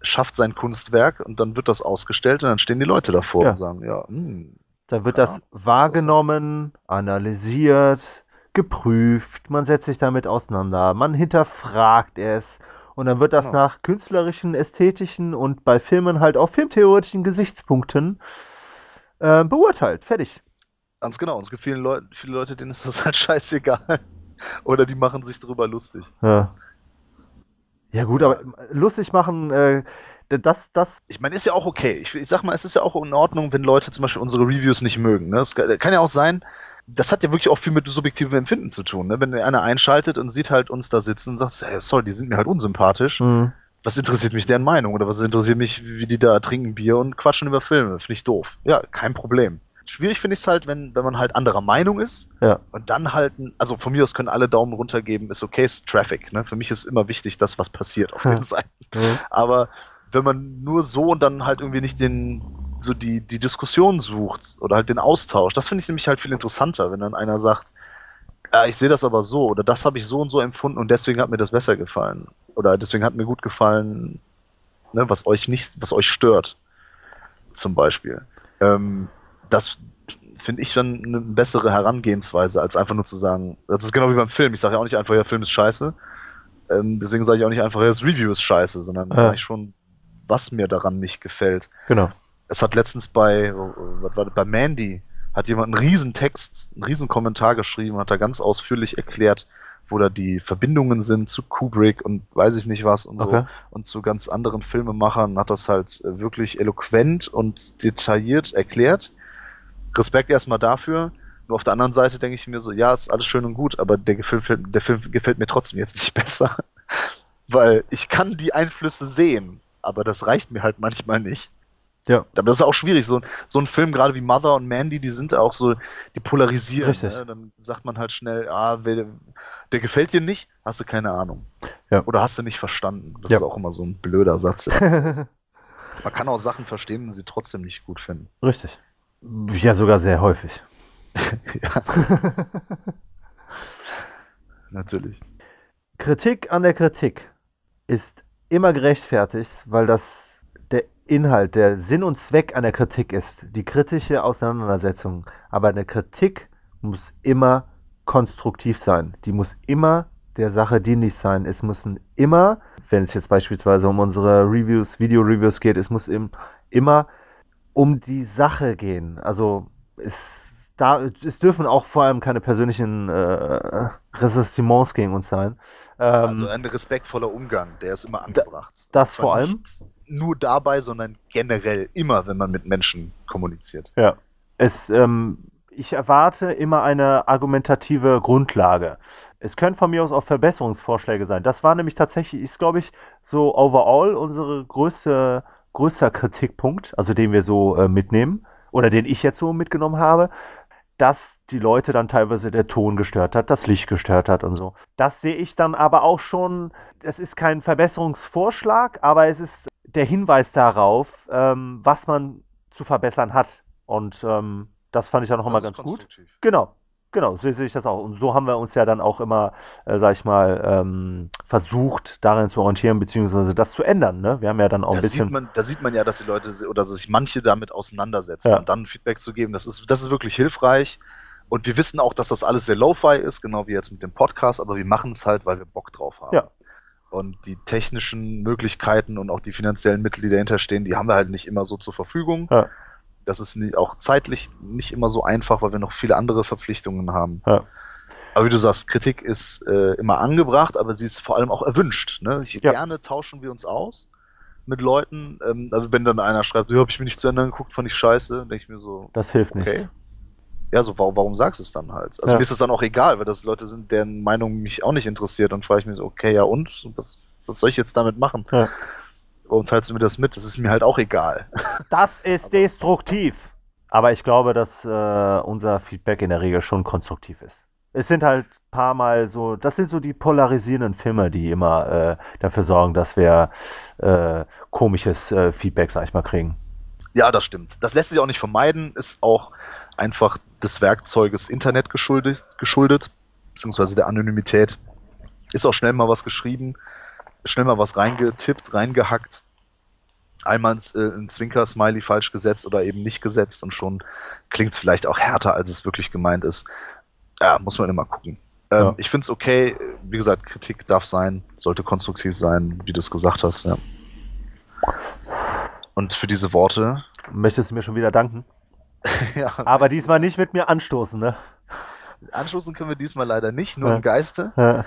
schafft sein Kunstwerk und dann wird das ausgestellt und dann stehen die Leute davor Ja. und sagen, ja, hm, da wird Ja, das wahrgenommen, analysiert, geprüft, man setzt sich damit auseinander, man hinterfragt es und dann wird das Genau. nach künstlerischen, ästhetischen und bei Filmen halt auch filmtheoretischen Gesichtspunkten äh, beurteilt. Fertig. ganz genau. Und es gibt viele Leute, viele Leute, denen ist das halt scheißegal. Oder die machen sich drüber lustig. Ja. Ja gut, aber lustig machen, äh, das, das, Ich meine, ist ja auch okay. Ich, ich sag mal, es ist ja auch in Ordnung, wenn Leute zum Beispiel unsere Reviews nicht mögen. Ne? Es kann, kann ja auch sein, das hat ja wirklich auch viel mit subjektivem Empfinden zu tun. Ne? Wenn einer einschaltet und sieht halt uns da sitzen und sagt, hey, sorry, die sind mir halt unsympathisch. mh, Was interessiert mich deren Meinung? Oder was interessiert mich, wie die da trinken Bier und quatschen über Filme? Finde ich doof. Ja, kein Problem. Schwierig finde ich es halt, wenn, wenn man halt anderer Meinung ist ja, und dann halt, also von mir aus können alle Daumen runter geben, ist okay, ist Traffic. Ne? Für mich ist immer wichtig, das, was passiert auf den Seiten. mh, Aber wenn man nur so und dann halt irgendwie nicht den, so die, die Diskussion sucht oder halt den Austausch, das finde ich nämlich halt viel interessanter, wenn dann einer sagt, ja, ich sehe das aber so oder das habe ich so und so empfunden und deswegen hat mir das besser gefallen. Oder deswegen hat mir gut gefallen, ne, was euch nicht, was euch stört. Zum Beispiel. Ähm, das finde ich dann eine bessere Herangehensweise, als einfach nur zu sagen, das ist genau wie beim Film. Ich sage ja auch nicht einfach, ja, Film ist scheiße. Ähm, deswegen sage ich auch nicht einfach, ja, das Review ist scheiße, sondern Ja. sage ich schon, was mir daran nicht gefällt. genau. Es hat letztens bei, war das, bei Mandy, hat jemand einen riesen Text, einen riesen Kommentar geschrieben, hat da ganz ausführlich erklärt, wo da die Verbindungen sind zu Kubrick und weiß ich nicht was und so Okay. und zu ganz anderen Filmemachern, hat das halt äh, wirklich eloquent und detailliert erklärt. Respekt erstmal dafür. Nur auf der anderen Seite denke ich mir so, ja, ist alles schön und gut, aber der Film, der Film gefällt mir trotzdem jetzt nicht besser. Weil ich kann die Einflüsse sehen, aber das reicht mir halt manchmal nicht. Ja. Aber das ist auch schwierig. So, so ein Film, gerade wie Mother und Mandy, die sind auch so, die polarisieren. Richtig. Ne? Dann sagt man halt schnell, ah, wer, der gefällt dir nicht, hast du keine Ahnung. Ja. Oder hast du nicht verstanden. Das Ja. ist auch immer so ein blöder Satz. Man kann auch Sachen verstehen und sie trotzdem nicht gut finden. Richtig. Ja, sogar sehr häufig. ja, natürlich. Kritik an der Kritik ist immer gerechtfertigt, weil das der Inhalt, der Sinn und Zweck an der Kritik ist, die kritische Auseinandersetzung. Aber eine Kritik muss immer konstruktiv sein. Die muss immer der Sache dienlich sein. Es müssen immer, wenn es jetzt beispielsweise um unsere Reviews, Video-Reviews geht, es muss im, immer um die Sache gehen. Also es, da, es dürfen auch vor allem keine persönlichen äh, Ressentiments gegen uns sein. Ähm, also ein respektvoller Umgang, der ist immer angebracht. das vor allem. Nicht nur dabei, sondern generell immer, wenn man mit Menschen kommuniziert. Ja. Es, ähm, ich erwarte immer eine argumentative Grundlage. Es können von mir aus auch Verbesserungsvorschläge sein. Das war nämlich tatsächlich, ist glaube ich, so overall unsere größte, größter Kritikpunkt, also den wir so äh, mitnehmen oder den ich jetzt so mitgenommen habe, dass die Leute dann teilweise der Ton gestört hat, das Licht gestört hat und so. Das sehe ich dann aber auch schon, es ist kein Verbesserungsvorschlag, aber es ist der Hinweis darauf, ähm, was man zu verbessern hat. Und ähm, das fand ich dann auch immer Das ist ganz gut. Genau, genau, so sehe ich das auch. Und so haben wir uns ja dann auch immer, äh, sag ich mal, ähm, versucht, darin zu orientieren, beziehungsweise das zu ändern. Ne? Wir haben ja dann auch ein Da bisschen. sieht, man, da sieht man ja, dass die Leute oder dass sich manche damit auseinandersetzen Ja. und dann Feedback zu geben, das ist, das ist wirklich hilfreich. Und wir wissen auch, dass das alles sehr lo-fi ist, genau wie jetzt mit dem Podcast, aber wir machen es halt, weil wir Bock drauf haben. Ja. Und die technischen Möglichkeiten und auch die finanziellen Mittel, die dahinter stehen, die haben wir halt nicht immer so zur Verfügung. Ja. Das ist nie, auch zeitlich nicht immer so einfach, weil wir noch viele andere Verpflichtungen haben. Ja. Aber wie du sagst, Kritik ist äh, immer angebracht, aber sie ist vor allem auch erwünscht. Ne? Ich, Ja. Gerne tauschen wir uns aus mit Leuten. Ähm, also wenn dann einer schreibt, ja, habe ich mir nicht zu Ende geguckt, fand ich scheiße, denke ich mir so, Das hilft okay. nicht. Ja, so warum, warum sagst du es dann halt? Also Ja. mir ist es dann auch egal, weil das Leute sind, deren Meinung mich auch nicht interessiert. Dann frage ich mich so, okay, ja und? Was, was soll ich jetzt damit machen? Ja. Warum teilst du mir das mit? Das ist mir halt auch egal. Das ist destruktiv. Aber ich glaube, dass äh, unser Feedback in der Regel schon konstruktiv ist. Es sind halt ein paar Mal so, das sind so die polarisierenden Filme, die immer äh, dafür sorgen, dass wir äh, komisches äh, Feedback, sag ich mal, kriegen. Ja, das stimmt. Das lässt sich auch nicht vermeiden, ist auch einfach des Werkzeuges Internet geschuldet, geschuldet beziehungsweise der Anonymität. Ist auch schnell mal was geschrieben, schnell mal was reingetippt, reingehackt. Einmal ein, äh, ein Zwinker-Smiley falsch gesetzt oder eben nicht gesetzt und schon klingt es vielleicht auch härter, als es wirklich gemeint ist. Ja, muss man immer gucken. Ähm, ja. Ich finde es okay, wie gesagt, Kritik darf sein, sollte konstruktiv sein, wie du es gesagt hast, ja. Und für diese Worte. Möchtest du mir schon wieder danken? ja. Aber diesmal nicht mit mir anstoßen, ne? Anstoßen können wir diesmal leider nicht, nur ja. im Geiste. Ja.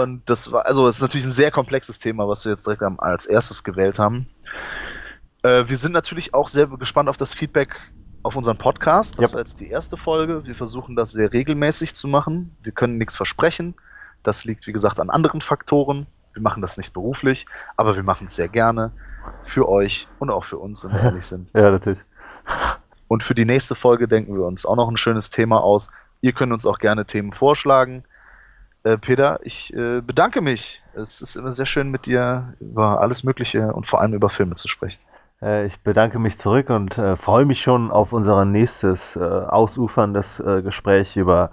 Und das war, also es ist natürlich ein sehr komplexes Thema, was wir jetzt direkt als erstes gewählt haben. Äh, wir sind natürlich auch sehr gespannt auf das Feedback auf unseren Podcast. Das yep. war jetzt die erste Folge. Wir versuchen das sehr regelmäßig zu machen. Wir können nichts versprechen. Das liegt, wie gesagt, an anderen Faktoren. Wir machen das nicht beruflich, aber wir machen es sehr gerne für euch und auch für uns, wenn wir ehrlich sind. Ja, natürlich. Und für die nächste Folge denken wir uns auch noch ein schönes Thema aus. Ihr könnt uns auch gerne Themen vorschlagen. Äh, Peter, ich äh, bedanke mich. Es ist immer sehr schön mit dir über alles Mögliche und vor allem über Filme zu sprechen. Äh, ich bedanke mich zurück und äh, freue mich schon auf unser nächstes äh, ausuferndes Gespräch über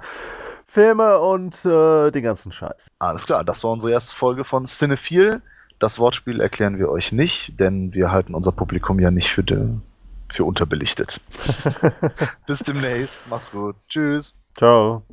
Filme und den ganzen Scheiß. Alles klar, das war unsere erste Folge von Cinephile. Das Wortspiel erklären wir euch nicht, denn wir halten unser Publikum ja nicht für, de, für unterbelichtet. Bis demnächst. Macht's gut. Tschüss. Ciao.